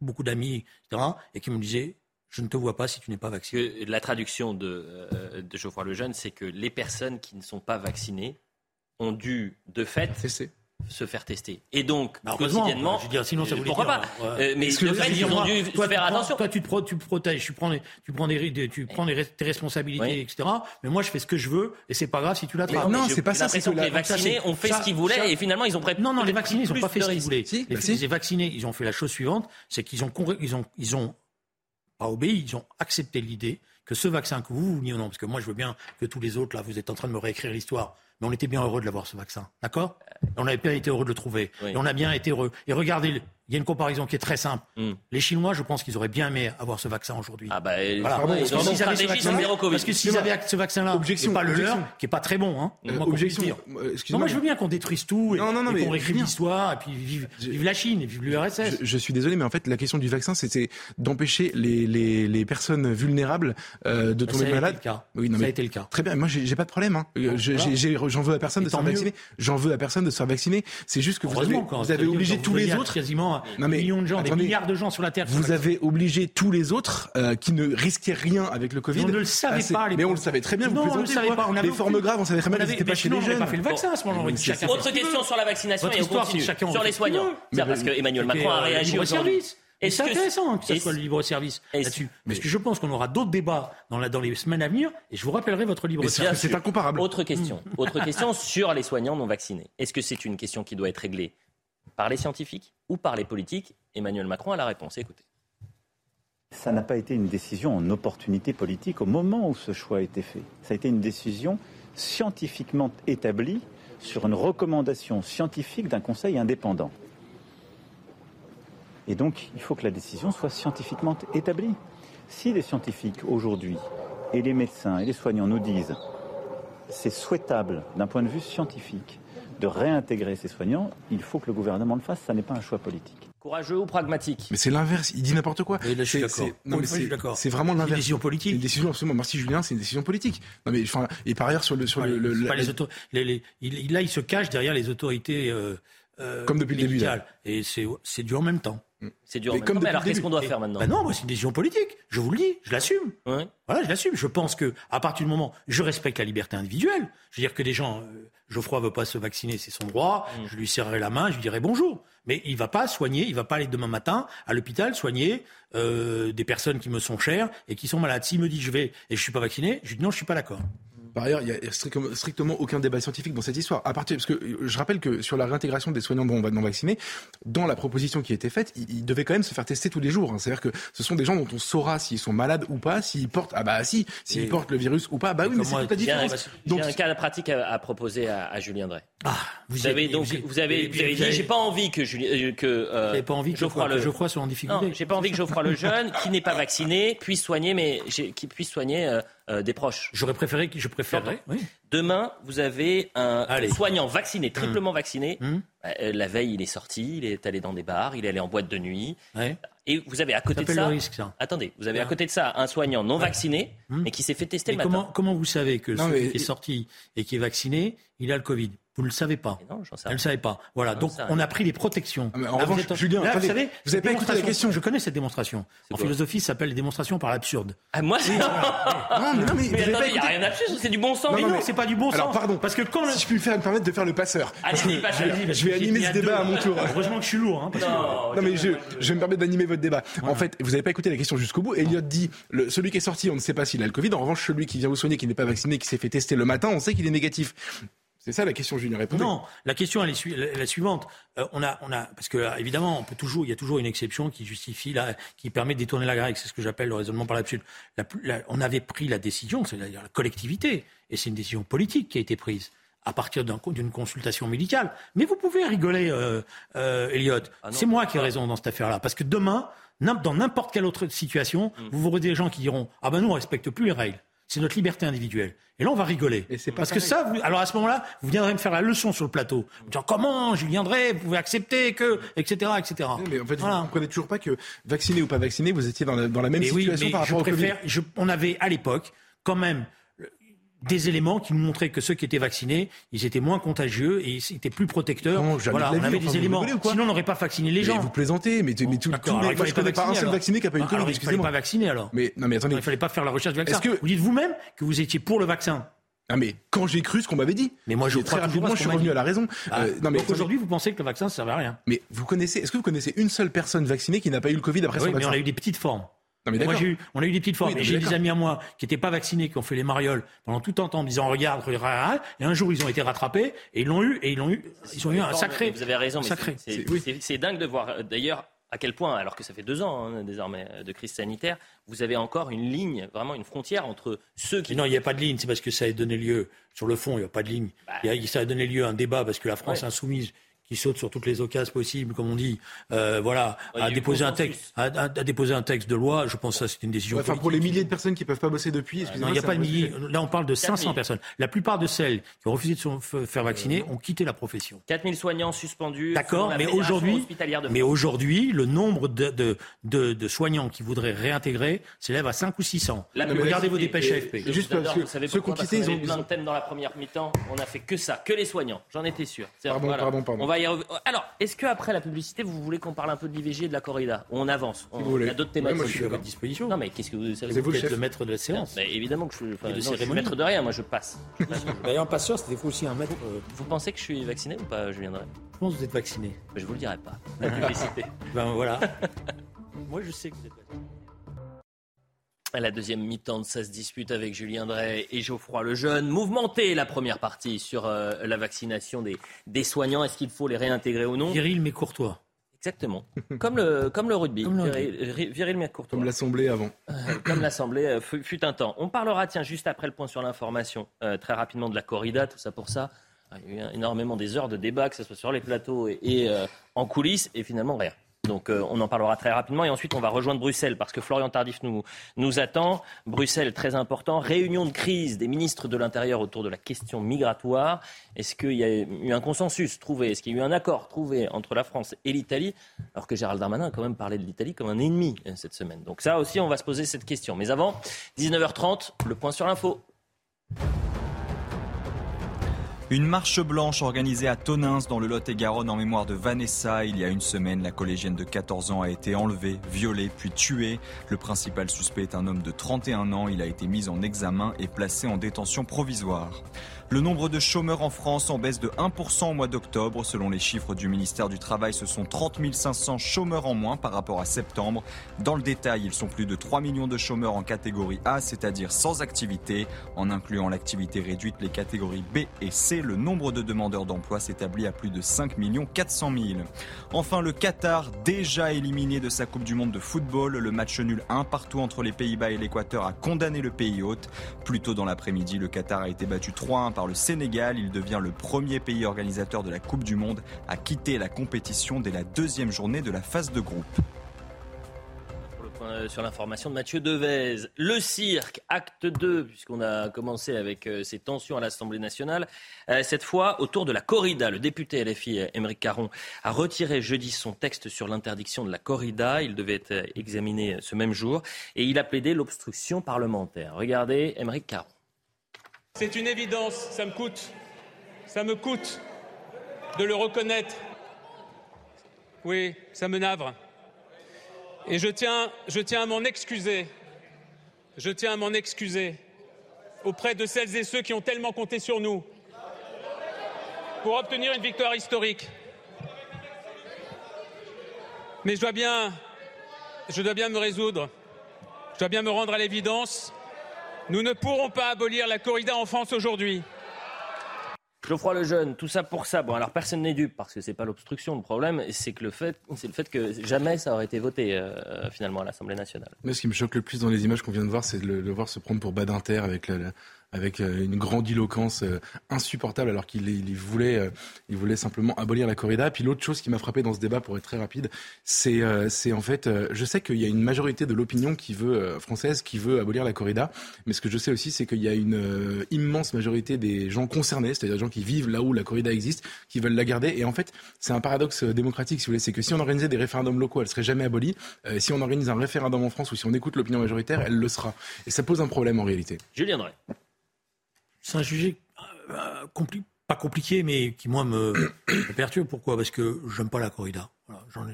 D: beaucoup d'amis, etc., et qui me disaient je ne te vois pas si tu n'es pas vacciné.
B: La traduction de, euh, de Geoffroy Lejeune, c'est que les personnes qui ne sont pas vaccinées ont dû, de fait, se faire tester. Et donc,
D: Bah,
B: quotidiennement,
D: je veux dire, sinon ça
B: euh,
D: voulait
B: pourquoi
D: dire,
B: pas
D: euh,
B: Euh, Mais de fait, ils ont
D: moi,
B: dû
D: toi,
B: faire
D: prends-
B: attention.
D: Toi, tu te, pro- tu te protèges, tu prends, les- tu prends, des, des- tu prends des, tes responsabilités,
B: Oui.
D: etc. Mais moi, je fais ce que je veux, et c'est pas grave si tu l'attrapes.
C: non, c'est pas ça,
B: l'impression
C: c'est
B: que
C: que
B: les vaccinés ont fait
D: ça-
B: ce qu'ils voulaient
D: ça-
B: et finalement ils ont pris
D: Non, non, les vaccinés, ils n'ont pas fait ce qu'ils voulaient.
C: Si,
D: les,
C: bah
D: vaccinés, ils ont fait la chose suivante, c'est qu'ils ont, congré- ils ont, ils ont pas obéi, ils ont accepté l'idée que ce vaccin que vous, veniez ou non, parce que moi je veux bien que tous les autres, là, vous êtes en train de me réécrire l'histoire, mais on était bien heureux de l'avoir ce vaccin, d'accord? Et On avait bien été heureux de le trouver,
B: Oui.
D: et on a bien été heureux. Et regardez, il y a une comparaison qui est très simple.
B: Hmm.
D: Les Chinois, je pense qu'ils auraient bien aimé avoir ce vaccin aujourd'hui.
B: Ah bah,
D: Voilà.
B: pardon,
D: Parce
B: ils ont
D: que s'ils avaient parce que s'ils avaient ce vaccin-là, et pas le
C: objection.
D: leur, qui est pas très bon, hein,
C: Euh, objection.
D: dire.
C: euh,
D: Non, moi je veux bien qu'on détruise tout et,
C: Non, non, non,
D: et
C: mais
D: qu'on réécrive l'histoire et puis vive,
C: Je-
D: vive la Chine et vive l'URSS.
C: Je, je suis désolé, mais en fait, la question du vaccin, c'était d'empêcher les, les, les personnes vulnérables euh, de tomber
D: a été
C: malades. Oui,
D: Ça a
C: mais-
D: été le cas.
C: Très bien, moi j'ai pas de problème. Hein. J'en veux à personne de se faire vacciner. J'en veux à personne de se faire vacciner. C'est juste que vous avez obligé tous les autres.
D: quasiment
C: Non, mais
D: des millions de gens, des milliards de gens sur la terre. qui
C: Vous avez obligé tous les autres euh, qui ne risquaient rien avec le Covid.
D: on ne le savait
C: à se-
D: pas
C: Mais on le savait très bien.
D: Non,
C: vous
D: on ne le savait
C: quoi.
D: pas. On avait
C: les formes graves, on savait très bien n'étaient pas chez les jeunes.
D: pas fait le vaccin à ce moment-là.
B: Autre question sur la vaccination et on
D: histoire,
B: continue. Sur les soignants. parce que Emmanuel
D: C'était,
B: Macron a
D: euh,
B: réagi aujourd'hui.
D: service. Et c'est intéressant que ce soit le libre service là-dessus. Parce que je pense qu'on aura d'autres débats dans, la- dans les semaines à venir et je vous rappellerai votre libre service.
C: c'est c'est incomparable.
B: Autre question. Autre question sur les soignants non vaccinés. Est-ce que c'est une question qui doit être réglée par les scientifiques ou par les politiques Emmanuel Macron a la réponse. Écoutez.
I: Ça n'a pas été une décision en opportunité politique au moment où ce choix a été fait. Ça a été une décision scientifiquement établie sur une recommandation scientifique d'un conseil indépendant. Et donc, il faut que la décision soit scientifiquement établie. Si les scientifiques aujourd'hui, et les médecins et les soignants nous disent c'est souhaitable d'un point de vue scientifique de réintégrer ces soignants, il faut que le gouvernement le fasse, ça n'est pas un choix politique.
B: Courageux ou pragmatique?
C: Mais c'est l'inverse, il dit n'importe quoi.
D: Et là, je suis
C: C'est-
D: d'accord.
C: c'est-
D: je suis
C: c'est-
D: d'accord.
C: C'est vraiment
D: C'est une
C: l'inverse.
D: décision politique.
C: Une décision, absolument. Merci Julien, c'est une décision politique. Non mais, enfin, et par ailleurs sur le sur
D: Ouais,
C: le, le-
D: c'est pas
C: la-
D: les auto- les- les- il- il- là, il se cache derrière les autorités euh, euh,
C: Comme depuis le début.
D: Et c'est c'est dur en même temps.
B: C'est dur. en
C: Mais
B: même
C: comme
B: temps. Mais alors, qu'est-ce qu'on doit faire maintenant?
D: Non, moi, c'est une décision politique. Je vous le dis, je l'assume.
B: Ouais.
D: Voilà, je l'assume. Je pense que à partir du moment, je respecte la liberté individuelle. Je veux dire que des gens, euh, Geoffroy veut pas se vacciner, c'est son droit.
B: Mm.
D: Je lui serrerai la main, je lui dirai bonjour. Mais il va pas soigner, il va pas aller demain matin à l'hôpital soigner euh, des personnes qui me sont chères et qui sont malades. S'il me dit je vais et je suis pas vacciné, je lui dis non, je suis pas d'accord.
C: Par ailleurs, il n'y a strictement, aucun débat scientifique dans cette histoire. À partir, parce que euh, je rappelle que sur la réintégration des soignants non, non vaccinés, dans la proposition qui a été faite, ils, ils devaient quand même se faire tester tous les jours. hein. C'est-à-dire que ce sont des gens dont on saura s'ils sont malades ou pas, s'ils portent, ah bah si, s'ils
D: Et-
C: portent le virus ou pas. Bah oui, mais c'est toute la
B: J'ai un,
C: différence. Donc,
B: un cas pratique à, à proposer à, à Julien Drey.
D: Ah,
B: Vous avez donc, vous avez, vous avez dit, j'ai pas envie que Julien, euh, que, euh,
D: pas envie que
B: Geoffroy le,
D: que Geoffroy soit en
B: non,
D: difficulté.
B: j'ai pas envie que Geoffroy le jeune, qui n'est pas vacciné, puisse soigner, mais qui puisse soigner euh, euh, des proches.
D: J'aurais préféré que je préférerais. Oui.
B: Demain, vous avez un
D: Allez.
B: soignant vacciné, triplement vacciné.
D: Hum.
B: Euh, la veille, il est sorti, il est allé dans des bars, il est allé en boîte de nuit.
D: Ouais.
B: Et vous avez à
D: Ça
B: côté de
D: s'appelle
B: ça.
D: le risque, ça.
B: Attendez, vous avez à
D: Ah.
B: côté de ça un soignant non vacciné,
D: Hum.
B: mais qui s'est fait tester
D: Mais
B: le
D: comment,
B: matin.
D: comment vous savez que
C: Non,
D: celui
C: mais-
D: qui est sorti et qui est vacciné, il a le Covid? Vous ne le savez pas.
B: Mais non, j'en sais
D: Elle ne le savait pas. Voilà.
B: Non,
D: Donc, on a pris les protections.
C: Ah, mais en
D: Là,
C: revanche,
D: vous êtes-
C: Julien,
D: là, vous savez,
C: vous avez pas écouté la question.
D: Je connais cette démonstration. En philosophie, ça s'appelle les démonstrations par l'absurde.
B: Ah, moi, c'est.
C: non, mais non, mais,
B: attendez, il n'y a rien d'absurde, c'est du bon sens.
D: Mais
C: non, mais-
D: c'est pas du bon
C: Alors,
D: sens.
C: pardon.
D: Parce que quand
C: Si je puis me faire me permettre de faire le passeur.
B: Allez,
C: Parce que je- vais animer ce débat à mon tour.
D: Heureusement que je suis lourd. Hein, parce que-
B: Non,
C: mais je, je vais me permettre d'animer votre débat. En fait, vous n'avez pas écouté la question jusqu'au bout. Elliot dit, celui qui est sorti, on ne sait pas s'il a le Covid. En revanche, celui qui vient vous soigner, qui n'est pas vacciné, qui s'est fait tester le matin, on sait qu'il est négatif. C'est ça la question, Julien. Répondez.
D: Non, la question elle est la, la suivante. Euh, on a, on a, parce que euh, évidemment, on peut toujours, il y a toujours une exception qui justifie, la, qui permet de détourner la règle. C'est ce que j'appelle le raisonnement par l'absurde. La plus- la- on avait pris la décision, c'est-à-dire la collectivité, et c'est une décision politique qui a été prise à partir d'un- d'une consultation médicale. Mais vous pouvez rigoler, euh, euh, Elliot.
B: Ah
D: c'est moi qui ai raison dans cette affaire-là, parce que demain, dans n'importe quelle autre situation,
B: Hmm.
D: vous verrez des gens qui diront ah ben nous on respecte plus les règles. C'est notre liberté individuelle. Et là, on va rigoler.
C: Et c'est pas
D: Parce que ça, vous- alors à ce moment-là, vous viendrez me faire la leçon sur le plateau. Vous dire comment, Julien Drey, vous pouvez accepter que, etc., etc.
C: Non, Mais en fait, vous ne comprenez toujours pas que vacciné ou pas vacciné, vous étiez dans la, dans la même
D: Mais oui,
C: situation
D: mais
C: par
D: je
C: rapport au Covid.
D: préfère, je- on avait à l'époque quand même des éléments qui nous montraient que ceux qui étaient vaccinés, ils étaient moins contagieux et ils étaient plus protecteurs.
C: Non,
D: voilà, on avait des éléments. Sinon, on n'aurait pas vacciné les
C: Mais
D: gens.
C: vous plaisantez, mais, mais tout,
D: alors il
C: moi, je connais pas un seul vacciné qui n'a pas eu le Covid,
D: il fallait
C: excusez-moi.
D: pas vacciner alors.
C: Mais non, mais attendez.
D: Il fallait pas faire la recherche du vaccin. Vous dites vous-même que vous étiez pour le vaccin.
C: Ah, mais quand j'ai cru ce qu'on m'avait dit.
D: Mais moi, je
C: très rapidement, je suis revenu à la raison.
D: Ah,
C: Euh, non, mais
D: aujourd'hui, vous pensez que le vaccin, ça servait à rien.
C: Mais vous connaissez, est-ce que vous connaissez une seule personne vaccinée qui n'a pas eu le Covid après
D: Oui,
C: son
D: mais
C: vaccin
D: on a eu des petites formes.
C: Non, mais
D: Moi,
C: d'accord.
D: j'ai eu, on a eu des petites formes.
C: Oui,
D: j'ai des amis à moi qui n'étaient pas vaccinés, qui ont fait les marioles pendant tout un temps en me disant regarde, regarde, et un jour ils ont été rattrapés et ils l'ont eu et ils l'ont eu. Ils ont eu un sacré.
B: Vous avez raison, c'est-
C: oui.
B: dingue de voir d'ailleurs à quel point, alors que ça fait deux ans hein, désormais de crise sanitaire, vous avez encore une ligne, vraiment une frontière entre ceux qui
D: Mais non, il n'y a pas de ligne. C'est parce que ça a donné lieu, sur le fond, il n'y a pas de ligne. A- ça a donné lieu à un débat parce que la France
B: Ouais.
D: insoumise, qui saute sur toutes les occasions possibles, comme on dit, euh, voilà,
B: eu
D: déposé un texte, a déposé un texte de loi. Je pense que ça, c'est une décision.
C: Ouais, Enfin, pour les milliers de personnes qui peuvent pas bosser depuis,
D: Non,
C: excusez-moi.
D: il n'y a pas de milliers.
C: sujet.
D: Là, on parle de 500
B: 4000.
D: personnes. La plupart de celles qui ont refusé de se faire vacciner ont quitté la profession.
B: 4000 soignants suspendus.
D: D'accord, mais aujourd'hui, mais aujourd'hui, le nombre de, de, de, de soignants qui voudraient réintégrer s'élève à 5 ou 600.
B: La
C: Non, mais
D: Regardez vos dépêches AFP.
C: Juste parce que
B: vous savez
C: ceux qui ont quitté, ils ont-
B: plein de thèmes dans la première mi-temps. On a fait que ça, que les soignants. J'en étais sûr.
C: Pardon, pardon, pardon.
B: Va y Alors, est-ce que après la publicité, vous voulez qu'on parle un peu de l'IVG et de la corrida On avance. On-
C: vous voulez.
B: Il y a d'autres
C: Ouais, moi,
B: thématiques.
C: je suis
D: à votre disposition.
B: Non, mais qu'est-ce que vous savez
C: C'est vous
D: Vous êtes le maître de la séance.
B: Bah, évidemment que je, enfin, non, je suis maître de rien, moi je passe.
D: D'ailleurs, pas sûr, c'était faut aussi un maître. euh,
B: Vous pensez que je suis vacciné ou pas, Je viendrai?
D: je pense que vous êtes vacciné.
B: Je vous le dirai pas. La publicité.
D: Ben voilà. Moi, je sais que vous êtes vacciné.
B: À la deuxième mi-temps de ça se dispute avec Julien Drey et Geoffroy Lejeune. Mouvementée la première partie sur euh, la vaccination des, des soignants. Est-ce qu'il faut les réintégrer ou non?
D: Viril mais courtois.
B: Exactement. Comme le, comme le rugby.
D: Comme le
B: Viril, Viril
C: Comme l'Assemblée avant.
B: Euh, comme l'Assemblée euh, fut, fut un temps. On parlera, tiens, juste après le point sur l'information, euh, très rapidement de la corrida, tout ça pour ça. Il y a eu énormément des heures de débat, que ce soit sur les plateaux et, et, euh, en coulisses, et finalement rien. Donc euh, on en parlera très rapidement et ensuite on va rejoindre Bruxelles parce que Florian Tardif nous, nous attend. Bruxelles, très important. Réunion de crise des ministres de l'Intérieur autour de la question migratoire. Est-ce qu'il y a eu un consensus trouvé? Est-ce qu'il y a eu un accord trouvé entre la France et l'Italie? Alors que Gérald Darmanin a quand même parlé de l'Italie comme un ennemi euh, cette semaine. Donc ça aussi, on va se poser cette question. Mais avant, 19h30, le point sur l'info.
E: Une marche blanche organisée à Tonins dans le Lot-et-Garonne en mémoire de Vanessa. Il y a une semaine, la collégienne de 14 ans a été enlevée, violée puis tuée. Le principal suspect est un homme de 31 ans. Il a été mis en examen et placé en détention provisoire. Le nombre de chômeurs en France en baisse de 1% au mois d'octobre. Selon les chiffres du ministère du Travail, ce sont 30 500 chômeurs en moins par rapport à septembre. Dans le détail, ils sont plus de 3 millions de chômeurs en catégorie A, c'est-à-dire sans activité. En incluant l'activité réduite, les catégories B et C, le nombre de demandeurs d'emploi s'établit à plus de 5 400 000. Enfin, le Qatar, déjà éliminé de sa Coupe du Monde de football, le match nul 1 partout entre les Pays-Bas et l'Équateur a condamné le pays hôte. Plus tôt dans l'après-midi, le Qatar a été battu 3-1 par le Sénégal. Il devient le premier pays organisateur de la Coupe du Monde à quitter la compétition dès la deuxième journée de la phase de groupe.
B: Point sur l'information de Mathieu Devez. Le cirque, acte 2, puisqu'on a commencé avec euh, ces tensions à l'Assemblée nationale. Euh, cette fois, autour de la corrida, le député LFI, Émeric Caron, a retiré jeudi son texte sur l'interdiction de la corrida. Il devait être examiné ce même jour. Et il a plaidé l'obstruction parlementaire. Regardez, Émeric Caron.
J: C'est une évidence, ça me coûte, ça me coûte de le reconnaître. Oui, ça me navre. Et je tiens, à m'en excuser. Je tiens à m'en excuser auprès de celles et ceux qui ont tellement compté sur nous pour obtenir une victoire historique. Mais je dois bien, je dois bien me résoudre. Je dois bien me rendre à l'évidence. Nous ne pourrons pas abolir la corrida en France aujourd'hui.
B: Geoffroy Lejeune, tout ça pour ça. Bon, alors personne n'est dupe parce que c'est pas l'obstruction. Le problème, c'est que le fait, c'est le fait que jamais ça aurait été voté euh, finalement à l'Assemblée nationale.
C: Mais ce qui me choque le plus dans les images qu'on vient de voir, c'est de le, le voir se prendre pour Badinter avec la, la avec euh, une grandiloquence euh, insupportable alors qu'il euh, voulait simplement abolir la corrida. Puis l'autre chose qui m'a frappé dans ce débat, pour être très rapide, c'est c'est en fait, je sais qu'il y a une majorité de l'opinion qui veut française qui veut abolir la corrida, mais ce que je sais aussi, c'est qu'il y a une immense majorité des gens concernés, c'est-à-dire des gens qui vivent là où la corrida existe, qui veulent la garder. Et en fait, c'est un paradoxe démocratique, si vous voulez, c'est que si on organisait des référendums locaux, elle serait jamais abolie. si on organise un référendum en France ou si on écoute l'opinion majoritaire, elle le sera. Et ça pose un problème en réalité.
B: Julien Drey.
D: C'est un sujet euh, pas compliqué, mais qui, moi, me, perturbe. Pourquoi? Parce que j'aime pas la corrida. Je ne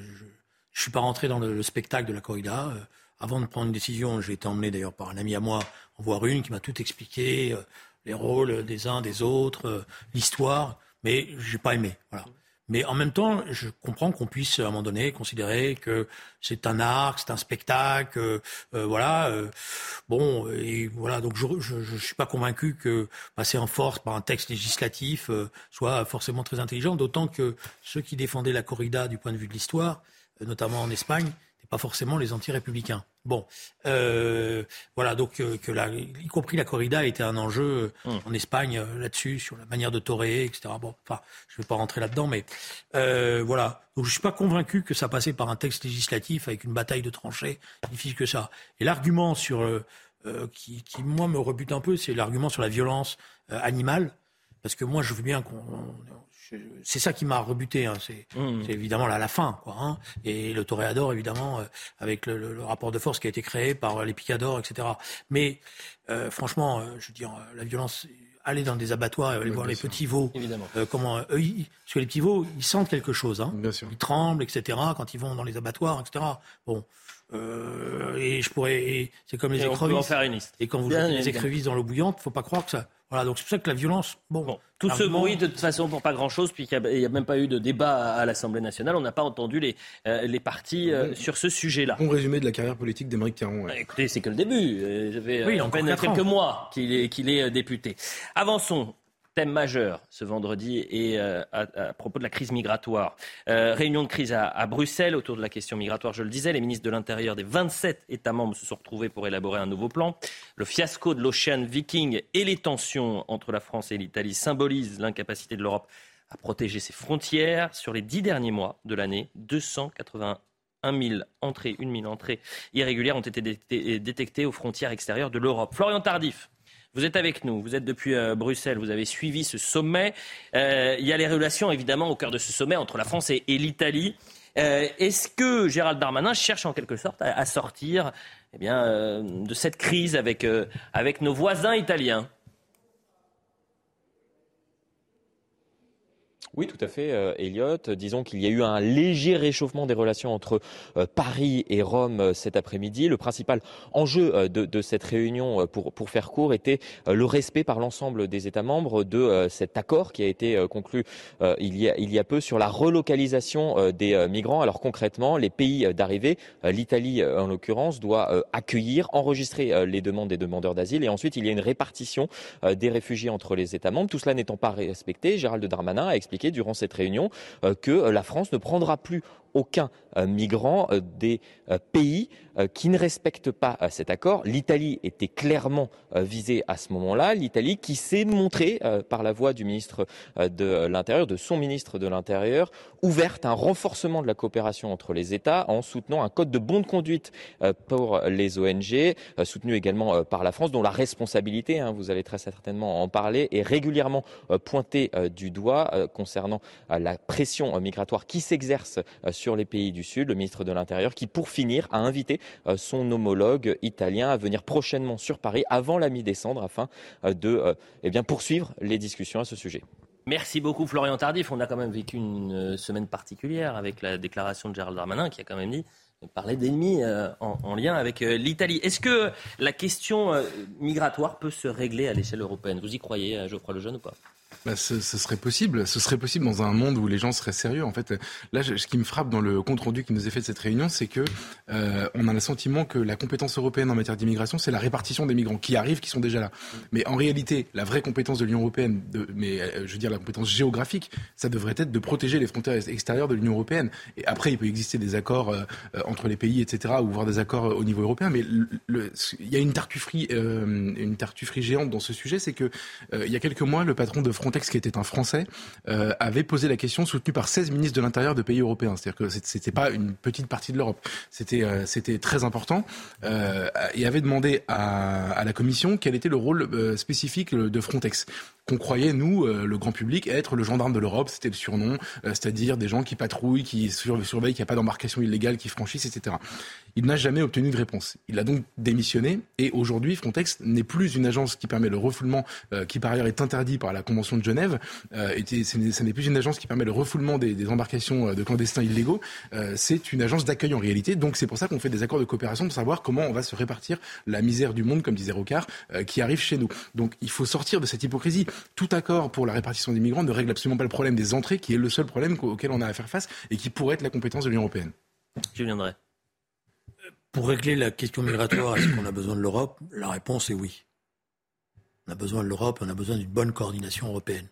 D: suis pas rentré dans le, le spectacle de la corrida. Euh, avant de prendre une décision, j'ai été emmené d'ailleurs par un ami à moi en voir une qui m'a tout expliqué, euh, les rôles des uns, des autres, l'histoire, mais j'ai pas aimé. Mais en même temps, je comprends qu'on puisse à un moment donné considérer que c'est un art, c'est un spectacle, euh, euh, voilà. Euh, bon, et voilà. Donc je, je, je suis pas convaincu que passer en force par un texte législatif soit forcément très intelligent. D'autant que ceux qui défendaient la corrida du point de vue de l'histoire, notamment en Espagne, pas forcément les anti-républicains. Bon, euh, voilà, donc euh, que la, y compris la corrida était un enjeu euh,
B: Hum.
D: en Espagne euh, là-dessus, sur la manière de torer, etc. Bon, enfin, je ne vais pas rentrer là-dedans, mais euh, voilà. Donc je suis pas convaincu que ça passait par un texte législatif avec une bataille de tranchées difficile que ça. Et l'argument sur qui, qui moi me rebute un peu, c'est l'argument sur la violence animale, parce que moi je veux bien qu'on c'est ça qui m'a rebuté. Hein. C'est
B: Mmh.
D: c'est évidemment là, la fin, quoi. Hein. Et le toréador, évidemment, euh, avec le, le- le rapport de force qui a été créé par euh, les picadors, etc. Mais euh, franchement, euh, je veux dire, la violence, aller dans des abattoirs et aller
C: Oui,
D: voir les
C: sûr.
D: petits veaux,
B: Évidemment.
D: comment eux, ils- parce que les petits veaux, ils sentent quelque chose. Hein.
C: Bien sûr.
D: Ils tremblent, etc. Quand ils vont dans les abattoirs, etc. Bon. Et je pourrais. C'est comme les
B: Et on peut en
D: écrevisses.
B: faire une liste.
D: Et quand vous
B: Bien
D: jetez les écrevisses dans l'eau bouillante, faut pas croire que ça. Voilà. Donc c'est pour ça que la violence. Bon.
B: Bon, tout ce bruit de toute façon pour pas grand-chose, puisqu'il n'y a, même pas eu de débat à, à l'Assemblée nationale. On n'a pas entendu les, euh, les partis euh, sur ce sujet-là.
C: Bon résumé de la carrière politique d'Émeric Caron. ouais.
B: Écoutez, c'est que le début. Euh, Ça fait
D: Oui, a encore
B: peine quelques
D: ans.
B: mois qu'il est, qu'il est euh, député. Avançons. Thème majeur ce vendredi et euh, à, propos de la crise migratoire. Euh, réunion de crise à, Bruxelles autour de la question migratoire, je le disais. Les ministres de l'Intérieur des 27 États membres se sont retrouvés pour élaborer un nouveau plan. Le fiasco de l'Ocean Viking et les tensions entre la France et l'Italie symbolisent l'incapacité de l'Europe à protéger ses frontières. Sur les dix derniers mois de l'année, 281 000 entrées, 1 000 entrées irrégulières ont été détectées aux frontières extérieures de l'Europe. Florian Tardif, vous êtes avec nous, vous êtes depuis euh, Bruxelles, vous avez suivi ce sommet. Euh, il y a les relations évidemment au cœur de ce sommet entre la France et, l'Italie. Euh, est-ce que Gérald Darmanin cherche en quelque sorte à, sortir eh bien, de cette crise avec, avec nos voisins italiens?
K: Oui, tout à fait, euh, Elliot. Disons qu'il y a eu un léger réchauffement des relations entre euh, Paris et Rome euh, cet après-midi. Le principal enjeu de, cette réunion, pour, pour, faire court, était le respect par l'ensemble des États membres de cet accord qui a été conclu il, y a, il y a peu sur la relocalisation des migrants. Alors concrètement, les pays d'arrivée, l'Italie en l'occurrence, doit accueillir, enregistrer les demandes des demandeurs d'asile et ensuite il y a une répartition des réfugiés entre les États membres. Tout cela n'étant pas respecté, Gérald Darmanin a expliqué durant cette réunion euh, que la France ne prendra plus aucun euh, migrant euh, des pays qui ne respectent pas cet accord. L'Italie était clairement visée à ce moment-là. L'Italie qui s'est montrée, par la voix du ministre de l'Intérieur, de son ministre de l'Intérieur, ouverte à un renforcement de la coopération entre les États en soutenant un code de bonne conduite pour les ONG, soutenu également par la France, dont la responsabilité, hein, vous allez très certainement en parler, est régulièrement pointée du doigt concernant euh, la pression euh, migratoire qui s'exerce euh, sur les pays du Sud. Le ministre de l'Intérieur qui, pour finir, a invité son homologue italien à venir prochainement sur Paris avant la mi-décembre afin de eh bien, poursuivre les discussions à ce sujet.
B: Merci beaucoup Florian Tardif. On a quand même vécu une semaine particulière avec la déclaration de Gérald Darmanin qui a quand même dit parler d'ennemis en, lien avec l'Italie. Est-ce que la question migratoire peut se régler à l'échelle européenne? Vous y croyez, Geoffroy Lejeune, ou pas?
C: Bah, ce, serait possible. Ce serait possible dans un monde où les gens seraient sérieux. En fait, là, ce qui me frappe dans le compte rendu qui nous est fait de cette réunion, c'est que euh, on a le sentiment que la compétence européenne en matière d'immigration, c'est la répartition des migrants qui arrivent, qui sont déjà là. Mais en réalité, la vraie compétence de l'Union européenne, mais euh, je veux dire la compétence géographique, ça devrait être de protéger les frontières extérieures de l'Union européenne. Et après, il peut exister des accords euh, entre les pays, etc., ou voir des accords au niveau européen. Mais il y a une tartufferie, une tartufferie géante dans ce sujet, c'est que il y a quelques mois, le patron de Frontex Frontex, qui était un Français, euh, avait posé la question soutenu par 16 ministres de l'Intérieur de pays européens. C'est-à-dire que c'était pas une petite partie de l'Europe. C'était euh, très important euh, et avait demandé à, la Commission quel était le rôle spécifique de Frontex qu'on croyait, nous, euh, le grand public, être le gendarme de l'Europe. C'était le surnom, euh, c'est-à-dire des gens qui patrouillent, qui surveillent qu'il n'y a pas d'embarcation illégale, qui franchissent, etc. Il n'a jamais obtenu de réponse. Il a donc démissionné et aujourd'hui, Frontex n'est plus une agence qui permet le refoulement, euh, qui par ailleurs est interdit par la Convention de Genève. et ce n'est plus une agence qui permet le refoulement des, des embarcations de clandestins illégaux. c'est une agence d'accueil en réalité. Donc c'est pour ça qu'on fait des accords de coopération pour savoir comment on va se répartir la misère du monde, comme disait Rocard, qui arrive chez nous. Donc il faut sortir de cette hypocrisie tout accord pour la répartition des migrants ne règle absolument pas le problème des entrées, qui est le seul problème auquel on a à faire face et qui pourrait être la compétence de l'Union européenne.
B: Je viendrai.
D: Pour régler la question migratoire, est-ce qu'on a besoin de l'Europe La réponse est oui. On a besoin de l'Europe, on a besoin d'une bonne coordination européenne.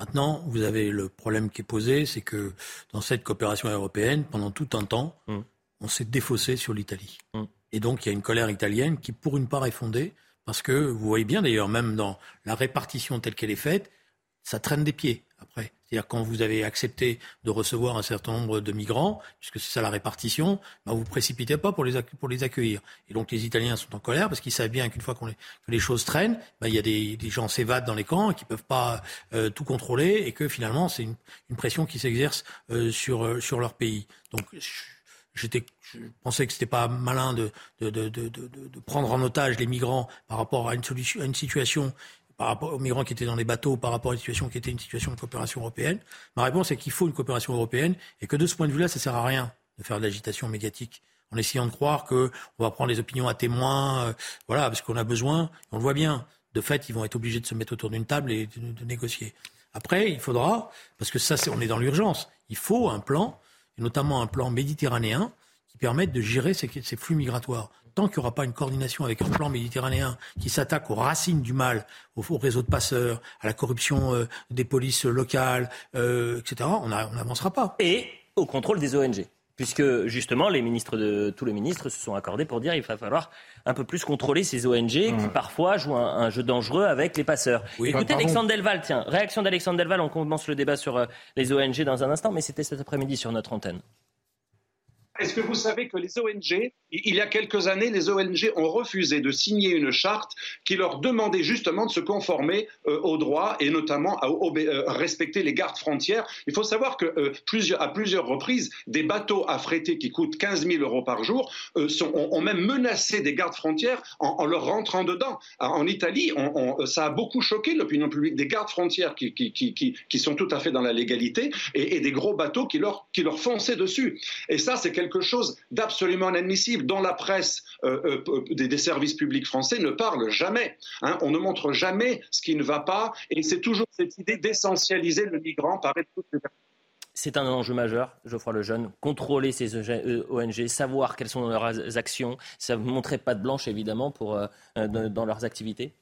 D: Maintenant, vous avez le problème qui est posé, c'est que dans cette coopération européenne, pendant tout un temps, mm. on s'est défaussé sur l'Italie. Mm. Et donc, il y a une colère italienne qui, pour une part, est fondée, parce que vous voyez bien d'ailleurs, même dans la répartition telle qu'elle est faite, ça traîne des pieds après. C'est-à-dire quand vous avez accepté de recevoir un certain nombre de migrants, puisque c'est ça la répartition, ben vous ne précipitez pas pour les, pour les accueillir. Et donc les Italiens sont en colère parce qu'ils savent bien qu'une fois les, que les choses traînent, ben il y a des, des gens s'évadent dans les camps et qui ne peuvent pas euh, tout contrôler et que finalement c'est une, pression qui s'exerce euh, sur, euh, sur leur pays. Donc J'étais, je pensais que c'était pas malin de, de, de, de, prendre en otage les migrants par rapport à une, solution, à une situation, par rapport aux migrants qui étaient dans les bateaux, par rapport à une situation qui était une situation de coopération européenne. Ma réponse est qu'il faut une coopération européenne et que de ce point de vue-là, ça sert à rien de faire de l'agitation médiatique en essayant de croire que on va prendre les opinions à témoins, euh, voilà, parce qu'on a besoin. On le voit bien. De fait, ils vont être obligés de se mettre autour d'une table et de, négocier. Après, il faudra, parce que ça, c'est, on est dans l'urgence. Il faut un plan et notamment un plan méditerranéen qui permettent de gérer ces, flux migratoires. Tant qu'il n'y aura pas une coordination avec un plan méditerranéen qui s'attaque aux racines du mal, au, réseau de passeurs, à la corruption euh, des polices locales, euh, etc., on n'avancera pas.
B: Et au contrôle des ONG puisque justement les ministres de tous les ministres se sont accordés pour dire qu'il va falloir un peu plus contrôler ces ONG qui parfois jouent un, jeu dangereux avec les passeurs. Écoutez Alexandre Delval, tiens, réaction d'Alexandre Delval, on commence le débat sur euh, les ONG dans un instant, mais c'était cet après-midi sur notre antenne.
L: Est-ce que vous savez que les ONG, il y a quelques années, les ONG ont refusé de signer une charte qui leur demandait justement de se conformer euh, aux droits et notamment à, euh, respecter les gardes frontières. Il faut savoir que euh, plusieurs, à plusieurs reprises, des bateaux affrétés qui coûtent 15 000 euros par jour ont, même menacé des gardes frontières en, leur rentrant dedans. En Italie, ça a beaucoup choqué l'opinion publique. Des gardes frontières qui, sont tout à fait dans la légalité et, des gros bateaux qui leur, qui leur fonçaient dessus. Et ça, c'est quelque chose d'absolument inadmissible, dont la presse euh, euh, des, services publics français ne parle jamais. Hein. On ne montre jamais ce qui ne va pas, et c'est toujours cette idée d'essentialiser le migrant par toutes les
B: c'est un enjeu majeur, Geoffroy Lejeune. Contrôler ces ONG, euh, savoir quelles sont leurs actions, ça ne montrait pas de blanche, évidemment, pour, dans leurs activités?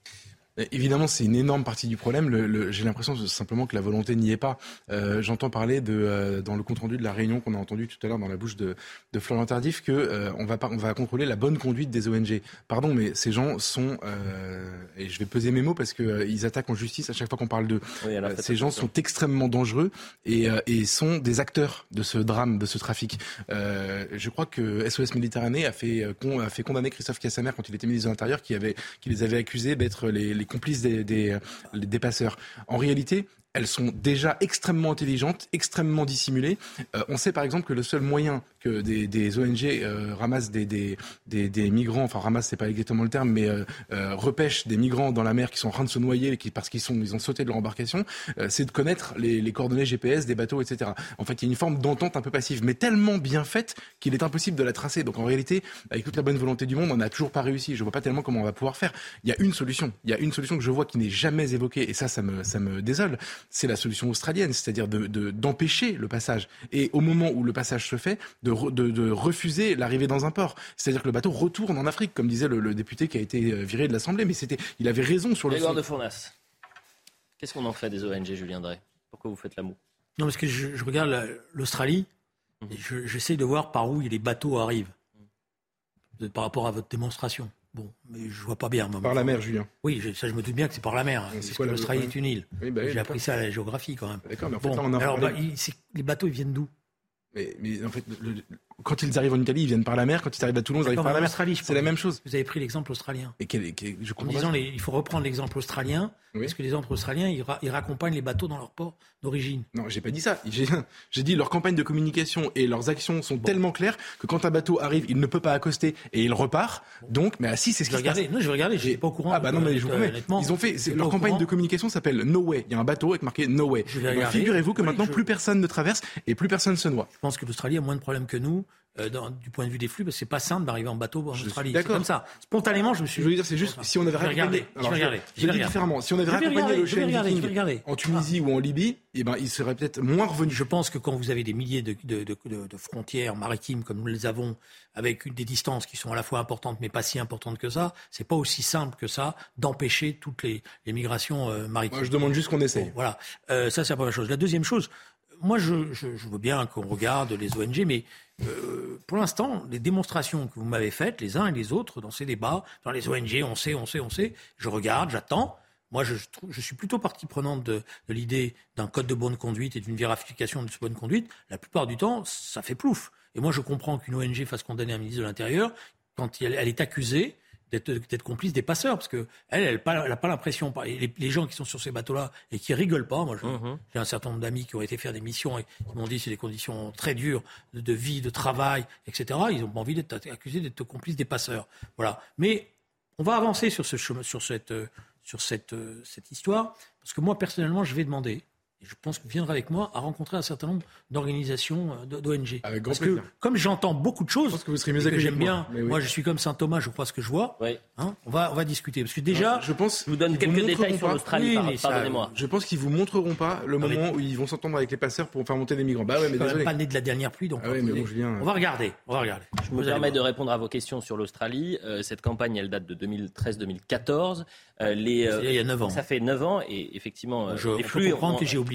C: Évidemment, c'est une énorme partie du problème. Le, J'ai l'impression simplement que la volonté n'y est pas. Euh, J'entends parler de, euh, dans le compte rendu de la réunion qu'on a entendu tout à l'heure dans la bouche de, de Florian Tardif que euh, on, va, on va contrôler la bonne conduite des ONG. Pardon, mais ces gens sont euh, et je vais peser mes mots parce euh, ils attaquent en justice à chaque fois qu'on parle d'eux. Oui, ces gens sont extrêmement dangereux et, et, sont des acteurs de ce drame, de ce trafic. je crois que SOS Méditerranée a fait, a fait condamner Christophe Cassamer quand il était ministre de l'Intérieur, qui avait, qui les avait accusés d'être les les complices des, des, des passeurs. En réalité, elles sont déjà extrêmement intelligentes, extrêmement dissimulées. Euh, on sait par exemple que le seul moyen que des, des ONG euh, ramassent des, des, des, migrants, enfin ramassent c'est pas exactement le terme, mais euh, euh, repêchent des migrants dans la mer qui sont en train de se noyer qui, parce qu'ils sont ils ont sauté de leur embarcation, c'est de connaître les, les, coordonnées GPS des bateaux, etc. En fait, il y a une forme d'entente un peu passive, mais tellement bien faite qu'il est impossible de la tracer. Donc en réalité, avec toute la bonne volonté du monde, on n'a toujours pas réussi. Je vois pas tellement comment on va pouvoir faire. Il y a une solution. Il y a une solution que je vois qui n'est jamais évoquée, et ça, ça me, ça me désole c'est la solution australienne, c'est-à-dire d'empêcher de, le passage. Et au moment où le passage se fait, de, de refuser l'arrivée dans un port. C'est-à-dire que le bateau retourne en Afrique, comme disait le, député qui a été euh, viré de l'Assemblée. Mais c'était, il avait raison sur le.
B: Grégoire de Fournas. Qu'est-ce qu'on en fait des ONG, Julien Drey? Pourquoi vous faites l'amour?
D: Non, parce que je, regarde l'Australie mmh. et j'essaie de voir par où les bateaux arrivent par rapport à votre démonstration. Bon, mais je vois pas bien.
C: par la mer, Julien.
D: Oui, ça je me doute bien que c'est par la mer. C'est que l'Australie est une île. Bah J'ai appris ça à la géographie quand même.
C: D'accord, mais en fait, on a alors,
D: bah, les bateaux, ils viennent d'où?
C: Mais, mais, en fait, quand ils arrivent en Italie, ils viennent par la mer. Quand ils arrivent à Toulon, ils arrivent par la mer. C'est la même chose.
D: Vous avez pris l'exemple australien.
C: Et je
D: en disant, il faut reprendre l'exemple australien, parce que les exemples australiens, ils, ils, raccompagnent les bateaux dans leur port d'origine.
C: Non, j'ai pas dit ça. J'ai dit leur campagne de communication et leurs actions sont tellement claires que quand un bateau arrive, il ne peut pas accoster et il repart. Donc, mais ah si, c'est ce qui se passe.
D: Non, je vais regarder. Je suis pas au courant.
C: Ah bah non, mais je vous promets. Ils ont fait leur campagne de communication s'appelle No Way. Il y a un bateau avec marqué No Way. Figurez-vous que maintenant plus personne ne traverse et plus personne se noie.
D: Je pense que l'Australie a moins de problèmes que nous. Euh, du point de vue des flux, parce que c'est pas simple d'arriver en bateau en Australie. C'est comme ça. Spontanément, je me suis.
C: Je veux dire, c'est juste si on avait
D: regardé. Je vais regarder. Je vais différemment.
C: Si on avait raccompagné le Viking en Tunisie ou en Libye, eh ben, il serait peut-être moins revenu.
D: Je pense que quand vous avez des milliers de, de, de, de, frontières maritimes comme nous les avons, avec des distances qui sont à la fois importantes mais pas si importantes que ça, c'est pas aussi simple que ça d'empêcher toutes les, les migrations euh, maritimes.
C: Moi, je demande juste qu'on essaie.
D: voilà. Euh, ça, c'est la première chose. La deuxième chose, moi, je, veux bien qu'on regarde les ONG, mais euh, pour l'instant, les démonstrations que vous m'avez faites, les uns et les autres, dans ces débats, dans les ONG, on sait, on sait, on sait, je regarde, j'attends. Moi, je, suis plutôt partie prenante de, l'idée d'un code de bonne conduite et d'une vérification de cette bonne conduite. La plupart du temps, ça fait plouf. Et moi, je comprends qu'une ONG fasse condamner un ministre de l'Intérieur quand elle est accusée d'être complice des passeurs, parce que elle, elle n'a pas l'impression, les, les, gens qui sont sur ces bateaux-là et qui rigolent pas, moi mhm. j'ai un certain nombre d'amis qui ont été faire des missions et qui m'ont dit c'est des conditions très dures de, vie, de travail, etc. Ils n'ont pas envie d'être accusés d'être complices des passeurs. Voilà. Mais on va avancer sur ce chemin, sur cette, sur cette, cette histoire, parce que moi personnellement je vais demander, je pense que vous viendrez avec moi à rencontrer un certain nombre d'organisations euh, d'ONG.
C: Avec grand
D: Parce que
C: plaisir.
D: comme j'entends beaucoup de choses,
C: Je pense que vous serez mieux
D: que j'aime bien,
C: oui.
D: moi je suis comme Saint Thomas, je crois ce que je vois,
B: Oui.
D: hein, on, va, on va discuter. Parce que déjà,
C: je pense
B: Je vous donne quelques
C: vous
B: détails sur l'Australie,
D: Oui,
B: pardonnez-moi.
C: Je pense qu'ils vous montreront pas le
D: Non, mais-
C: moment où ils vont s'entendre avec les passeurs pour faire monter des migrants. Bah ouais, mais
D: même
C: désolé.
D: pas né de la dernière pluie, donc
C: Ah ouais, mais
D: on,
C: bon, Julien,
D: on va regarder, on va regarder.
B: Je me
D: Vous allez
B: permets de répondre à vos questions sur l'Australie. Euh, cette campagne, elle date de 2013-2014. Euh, les, euh,
D: C'est il y a 9 ans.
B: Ça fait 9 ans et effectivement, euh,
D: Je,
B: les
D: je
B: flux
D: comprends
B: ont-
D: que j'ai oublié,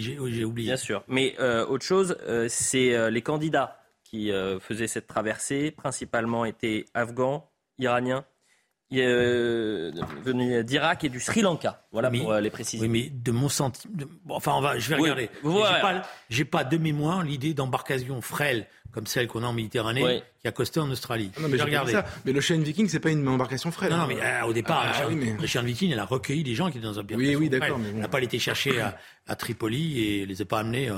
B: Bien sûr. Mais euh, autre chose, euh, c'est euh, les candidats qui faisaient cette traversée, principalement étaient afghans, iraniens, euh, venus d'Irak et du Sri Lanka. Voilà
D: Mais-
B: pour euh, les préciser.
D: Oui, mais de mon sentiment. Enfin, on va, je vais
B: Oui,
D: regarder.
B: verrez.
D: J'ai pas, j'ai pas de mémoire l'idée d'embarcation frêle comme celle qu'on a en Méditerranée
B: Oui.
D: qui a costé en Australie.
C: Ah Non, mais
D: regarder.
C: ça. Mais l'Ocean Viking, c'est pas une embarcation frêle.
D: Non, non, mais euh, au départ,
C: Ah,
D: Richard,
C: oui, mais-
D: Viking, elle a recueilli des gens qui étaient dans un
C: Oui, oui, d'accord, mais bon.
D: Elle n'a pas été chercher à, à Tripoli et les a pas amenés.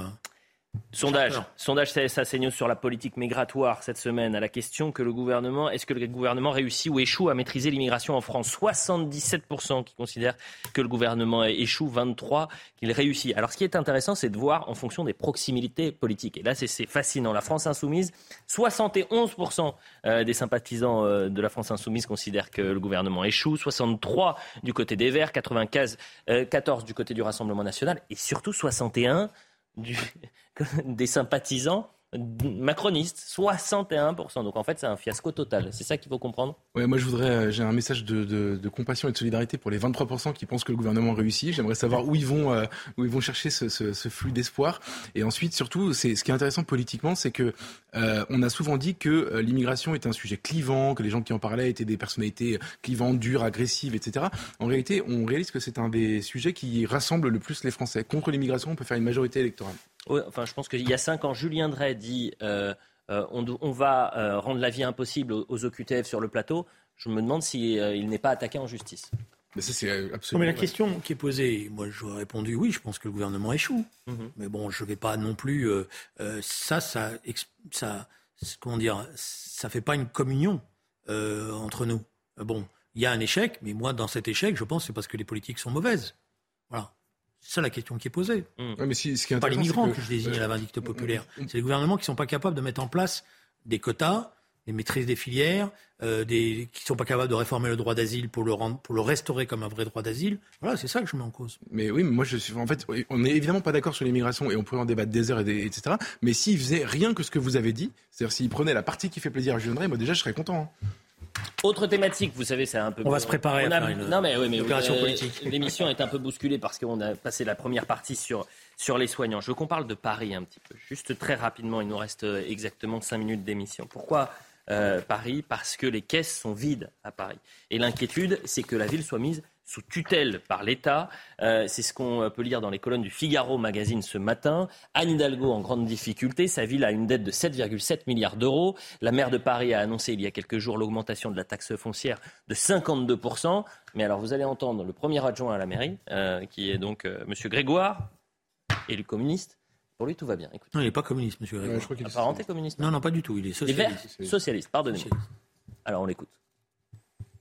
D: Euh,
B: Sondage, sondage CSA CNews sur la politique migratoire cette semaine à la question que le gouvernement, est-ce que le gouvernement réussit ou échoue à maîtriser l'immigration en France? 77% qui considèrent que le gouvernement échoue, 23 qu'il réussit. Alors ce qui est intéressant, c'est de voir en fonction des proximités politiques. Et là, c'est- fascinant. La France insoumise, 71% euh, des sympathisants euh, de la France insoumise considèrent que le gouvernement échoue, 63 du côté des Verts, 95, euh, 14 du côté du Rassemblement national et surtout 61 du- des sympathisants macronistes, 61%. Donc en fait, c'est un fiasco total. C'est ça qu'il faut comprendre.
C: Ouais, moi je voudrais, euh, j'ai un message de, compassion et de solidarité pour les 23% qui pensent que le gouvernement réussit. J'aimerais savoir où ils vont, euh, où ils vont chercher ce, flux d'espoir. Et ensuite, surtout, ce qui est intéressant politiquement, c'est que euh, on a souvent dit que l'immigration était un sujet clivant, que les gens qui en parlaient étaient des personnalités clivantes, dures, agressives, etc. En réalité, on réalise que c'est un des sujets qui rassemble le plus les Français. Contre l'immigration, on peut faire une majorité électorale.
B: Enfin, je pense qu'il y a cinq ans, Julien Drey dit euh, euh, on, va euh, rendre la vie impossible aux, aux OQTF sur le plateau. Je me demande s'il n'est pas attaqué en justice.
C: Mais ça, c'est
D: Non,
C: absolument.
D: mais la
C: vrai.
D: question qui est posée, moi j'aurais répondu oui, je pense que le gouvernement échoue.
B: Mhm.
D: Mais bon, je ne vais pas non plus. ça, ça, ça, comment dire, ça fait pas une communion euh, entre nous. Bon, il y a un échec, mais moi, dans cet échec, je pense que c'est parce que les politiques sont mauvaises. Voilà. C'est ça la question qui est posée.
C: Ouais, mais si- ce qui est
D: pas les migrants que, je désigne à la vindicte populaire.
C: on-
D: C'est les gouvernements qui ne sont pas capables de mettre en place des quotas, des maîtrises des filières, euh, des, qui ne sont pas capables de réformer le droit d'asile pour le, rendre, pour le restaurer comme un vrai droit d'asile. Voilà, c'est ça que je mets en cause.
C: Mais oui, mais moi je suis. En fait, on n'est évidemment pas d'accord sur l'immigration et on pourrait en débattre des heures, et des- etc. Mais s'ils faisaient rien que ce que vous avez dit, c'est-à-dire s'ils prenaient la partie qui fait plaisir à Julien moi déjà je serais content. hein.
B: Autre thématique, vous savez, c'est un peu.
D: On va se préparer
B: on
D: à faire une-
B: non, mais, oui, mais
D: opération
B: euh,
D: politique.
B: L'émission est un peu bousculée parce qu'on a passé la première partie sur, sur les soignants. Je veux qu'on parle de Paris un petit peu. Juste très rapidement, il nous reste euh, exactement 5 minutes d'émission. Pourquoi euh, Paris? Parce que les caisses sont vides à Paris. Et l'inquiétude, c'est que la ville soit mise sous tutelle par l'État. Euh, c'est ce qu'on peut lire dans les colonnes du Figaro magazine ce matin. Anne Hidalgo en grande difficulté. Sa ville a une dette de 7,7 milliards d'euros. La maire de Paris a annoncé il y a quelques jours l'augmentation de la taxe foncière de 52%. Mais alors vous allez entendre le premier adjoint à la mairie, euh, qui est donc euh, Monsieur Grégoire, élu communiste. Pour lui, tout va bien. Écoutez,
D: Non, il n'est pas communiste, monsieur Grégoire.
C: Ouais, je crois qu'il est-
B: apparenté communiste.
D: Non, non, pas du tout. Il est
B: Les Verts
D: socialiste.
B: Socialiste, pardonnez-moi.
D: Socialiste.
B: Alors on l'écoute.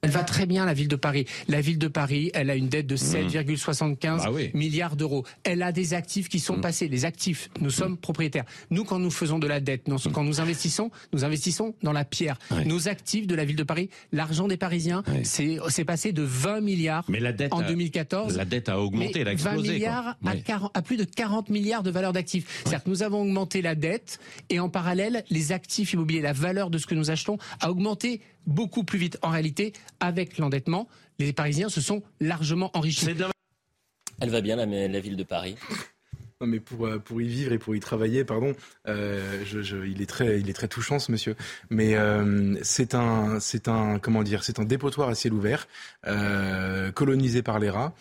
M: Elle va très bien, la ville de Paris. La ville de Paris, elle a une dette de 7,75
N: Bah oui.
M: milliards d'euros. Elle a des actifs qui sont passés. Les actifs, nous sommes propriétaires. Nous, quand nous faisons de la dette, nous- quand nous investissons, nous investissons dans la pierre.
N: Ouais.
M: Nos actifs de la ville de Paris, l'argent des Parisiens,
N: Ouais.
M: c'est passé de 20 milliards
N: Mais la dette,
M: en
N: a-
M: 2014
N: la dette a augmenté, elle a
M: 20
N: explosé. quoi.
M: milliards à,
N: Ouais.
M: 40 à plus de 40 milliards de valeur d'actifs. C'est-à-dire que nous avons augmenté la dette et en parallèle, les actifs immobiliers, la valeur de ce que nous achetons a augmenté beaucoup plus vite. En réalité, avec l'endettement, les Parisiens se sont largement enrichis.
B: Elle va bien, la, la ville de Paris.
C: Non, mais pour, euh, pour y vivre et pour y travailler, pardon, euh, je, je, il, est très, il est très touchant ce monsieur. Mais euh, c'est un, c'est un, comment dire, c'est un dépotoir à ciel ouvert, euh, colonisé par les rats,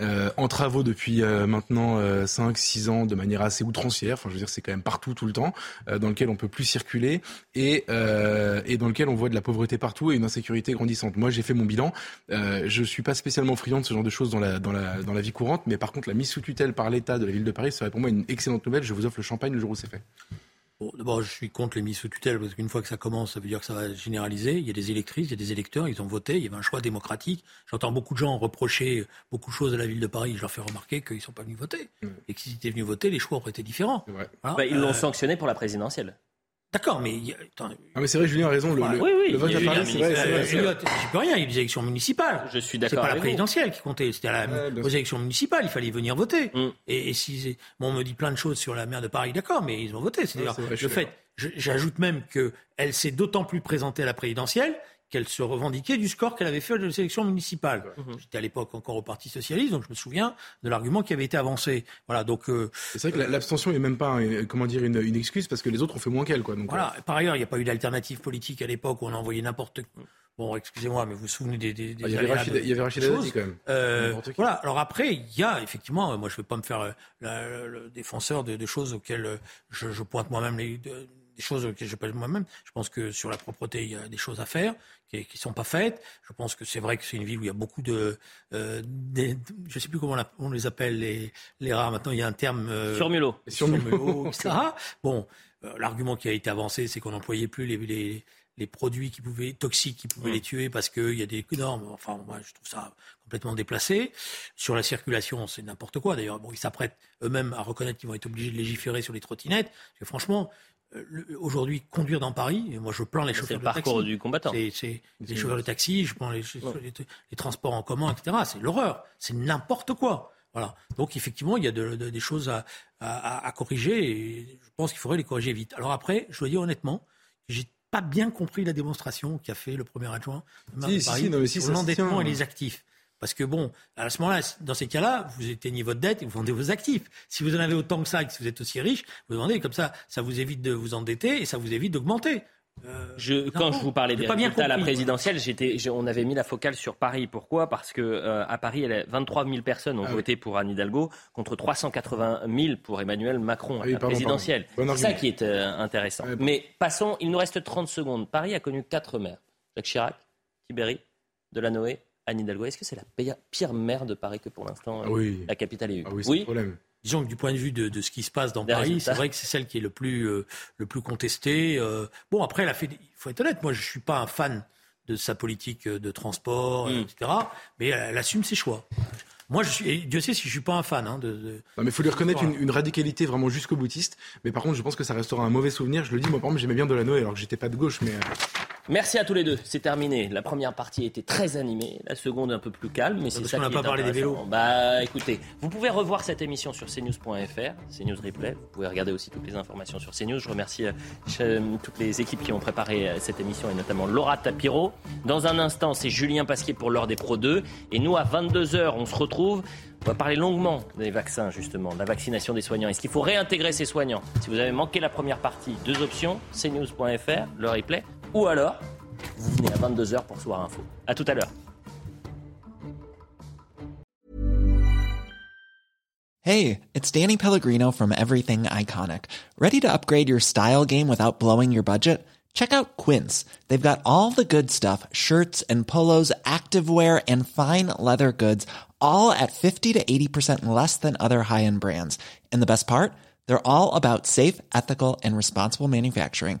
C: euh, en travaux depuis euh, maintenant 5-6 ans de manière assez outrancière. Enfin, je veux dire, c'est quand même partout, tout le temps, euh, dans lequel on peut plus circuler et, euh, et dans lequel on voit de la pauvreté partout et une insécurité grandissante. Moi, j'ai fait mon bilan. Euh, je suis pas spécialement friand de ce genre de choses dans la, dans la, dans la vie courante, mais par contre, la mise sous tutelle par l'État de la ville de Paris serait pour moi une excellente nouvelle. Je vous offre le champagne le jour où c'est fait.
D: Bon, d'abord, je suis contre les mises sous tutelle parce qu'une fois que ça commence, ça veut dire que ça va généraliser. Il y a des électrices, il y a des électeurs, ils ont voté, il y avait un choix démocratique. J'entends beaucoup de gens reprocher beaucoup de choses à la ville de Paris. Je leur fais remarquer qu'ils ne sont pas venus voter. Et que s'ils étaient venus voter, les choix auraient été différents. Voilà.
B: Bah, ils l'ont
D: Euh,
B: sanctionné pour la présidentielle.
D: D'accord, mais. il y a- attends,
C: Ah, mais c'est vrai, Julien a raison. Le,
D: Ouais,
C: le-
D: oui, oui,
C: le vote
D: il y
C: à Paris, c'est vrai. c'est vrai, c'est
D: j'y peux rien, il y a eu des élections municipales.
B: Je suis
D: C'est
B: d'accord
D: pas la
B: vous.
D: présidentielle qui comptait, c'était aux élections municipales, il fallait venir voter.
B: Mm.
D: Et, et si bon, on me dit plein de choses sur la maire de Paris, d'accord, mais ils ont voté. C'est
C: Ouais, c'est je
D: le fait. J'ajoute même qu'elle s'est d'autant plus présentée à la présidentielle qu'elle se revendiquait du score qu'elle avait fait aux élections municipales. J'étais à l'époque encore au Parti socialiste, donc je me souviens de l'argument qui avait été avancé. Voilà, donc euh,
C: C'est vrai que la- l'abstention est même pas un- comment dire une, une excuse parce que les autres ont fait moins qu'elle quoi. Donc,
D: Voilà. Par ailleurs, il n'y a pas eu d'alternative politique à l'époque où on envoyait n'importe. Bon, excusez-moi, mais vous vous souvenez des. des, des
C: Ah, il y avait
D: aléas
C: Rachida-
D: de-
C: il y avait Rachida
D: choses.
C: Dati, quand même.
D: Euh, voilà. Alors après, il y a effectivement, euh, moi je ne vais pas me faire euh, la- le défenseur de, de choses auxquelles euh, je, je pointe moi-même les. de- des choses auxquelles je pointe moi-même. Je pense que sur la propreté, il y a des choses à faire qui ne sont pas faites. Je pense que c'est vrai que c'est une ville où il y a beaucoup de. euh, des- je ne sais plus comment on, les appelle, les, les rares. Maintenant, il y a un terme. euh,
B: Surmulot.
D: surmulot, etc. Bon, euh, l'argument qui a été avancé, c'est qu'on n'employait plus les, les, les produits qui pouvaient, toxiques qui pouvaient les tuer parce qu'il y a des normes. Enfin, moi, je trouve ça complètement déplacé. Sur la circulation, c'est n'importe quoi. D'ailleurs, bon, ils s'apprêtent eux-mêmes à reconnaître qu'ils vont être obligés de légiférer sur les trottinettes. Parce que franchement, aujourd'hui, conduire dans Paris, et moi je plains les
B: C'est
D: chauffeurs
B: le
D: de
B: parcours
D: taxi.
B: du combattant.
D: C'est, c'est les chauffeurs de taxi, je prends les, les- les transports en commun, etc. C'est l'horreur. C'est n'importe quoi. Voilà. Donc effectivement, il y a de- de- des choses à, à- à corriger et je pense qu'il faudrait les corriger vite. Alors après, je dois dire honnêtement, j'ai pas bien compris la démonstration qu'a fait le premier adjoint de
C: Si,
D: Paris
C: si, non,
D: sur l'endettement et les actifs. Parce que bon, à ce moment-là, dans ces cas-là, vous éteignez votre dette et vous vendez vos actifs. Si vous en avez autant que ça et que vous êtes aussi riche, vous vendez comme ça, ça vous évite de vous endetter et ça vous évite d'augmenter. Euh,
B: Je, quand je vous parlais des résultats à la présidentielle, j'étais, j'ai- on avait mis la focale sur Paris. Pourquoi? Parce que euh, à Paris, elle est- 23 000 personnes ont
C: Ah oui.
B: voté pour Anne Hidalgo contre 380 000 pour Emmanuel Macron à
C: Ah oui,
B: la
C: pardon,
B: présidentielle.
C: Bon
B: C'est ça qui est euh, intéressant.
C: Ah oui, bon.
B: Mais passons, il nous reste 30 secondes. Paris a connu quatre maires Jacques Chirac, Tibéri, Delanoë, Anne Hidalgo. Est-ce que c'est la pire, maire de Paris que pour l'instant euh,
C: Ah oui.
B: la capitale ait eue
C: Ah oui, c'est le problème.
D: Disons que du point de vue de, de ce qui se passe dans
B: Des
D: Paris, c'est vrai que c'est celle qui est le plus, euh, le plus contestée. Euh, bon, après, fait. Il faut être honnête, moi, je suis pas un fan de sa politique de transport,
B: Mm.
D: etc. Mais elle, elle assume ses choix. Moi, je suis. et Dieu sait si je suis pas un fan hein, de. de-
C: Non, mais il faut lui reconnaître une radicalité vraiment jusqu'au boutiste. Mais par contre, je pense que ça restera un mauvais souvenir. Je le dis, moi, par exemple, j'aimais bien Delanoë alors que j'étais pas de gauche, mais.
B: Merci à tous les deux. C'est terminé. La première partie était très animée, la seconde un peu plus calme, mais c'est
D: parce
B: ça
D: qu'on n'a pas parlé des vélos.
B: Bah, écoutez, vous pouvez revoir cette émission sur cnews.fr, CNews Replay. Vous pouvez regarder aussi toutes les informations sur CNews. Je remercie euh, toutes les équipes qui ont préparé euh, cette émission et notamment Laura Tapiro. Dans un instant, c'est Julien Pasquier pour l'heure des Pro 2 et nous à 22h, on se retrouve. On va parler longuement des vaccins, justement, de la vaccination des soignants. Est-ce qu'il faut réintégrer ces soignants? Si vous avez manqué la première partie, deux options, cnews.fr, le replay, ou alors vous venez à 22h pour Soir Info. À tout à l'heure.
N: Hey, it's Danny Pellegrino from Everything Iconic. Ready to upgrade your style game without blowing your budget? Check out Quince. They've got all the good stuff shirts and polos, activewear, and fine leather goods, all at 50 to 80% less than other high end brands. And the best part? They're all about safe, ethical, and responsible manufacturing.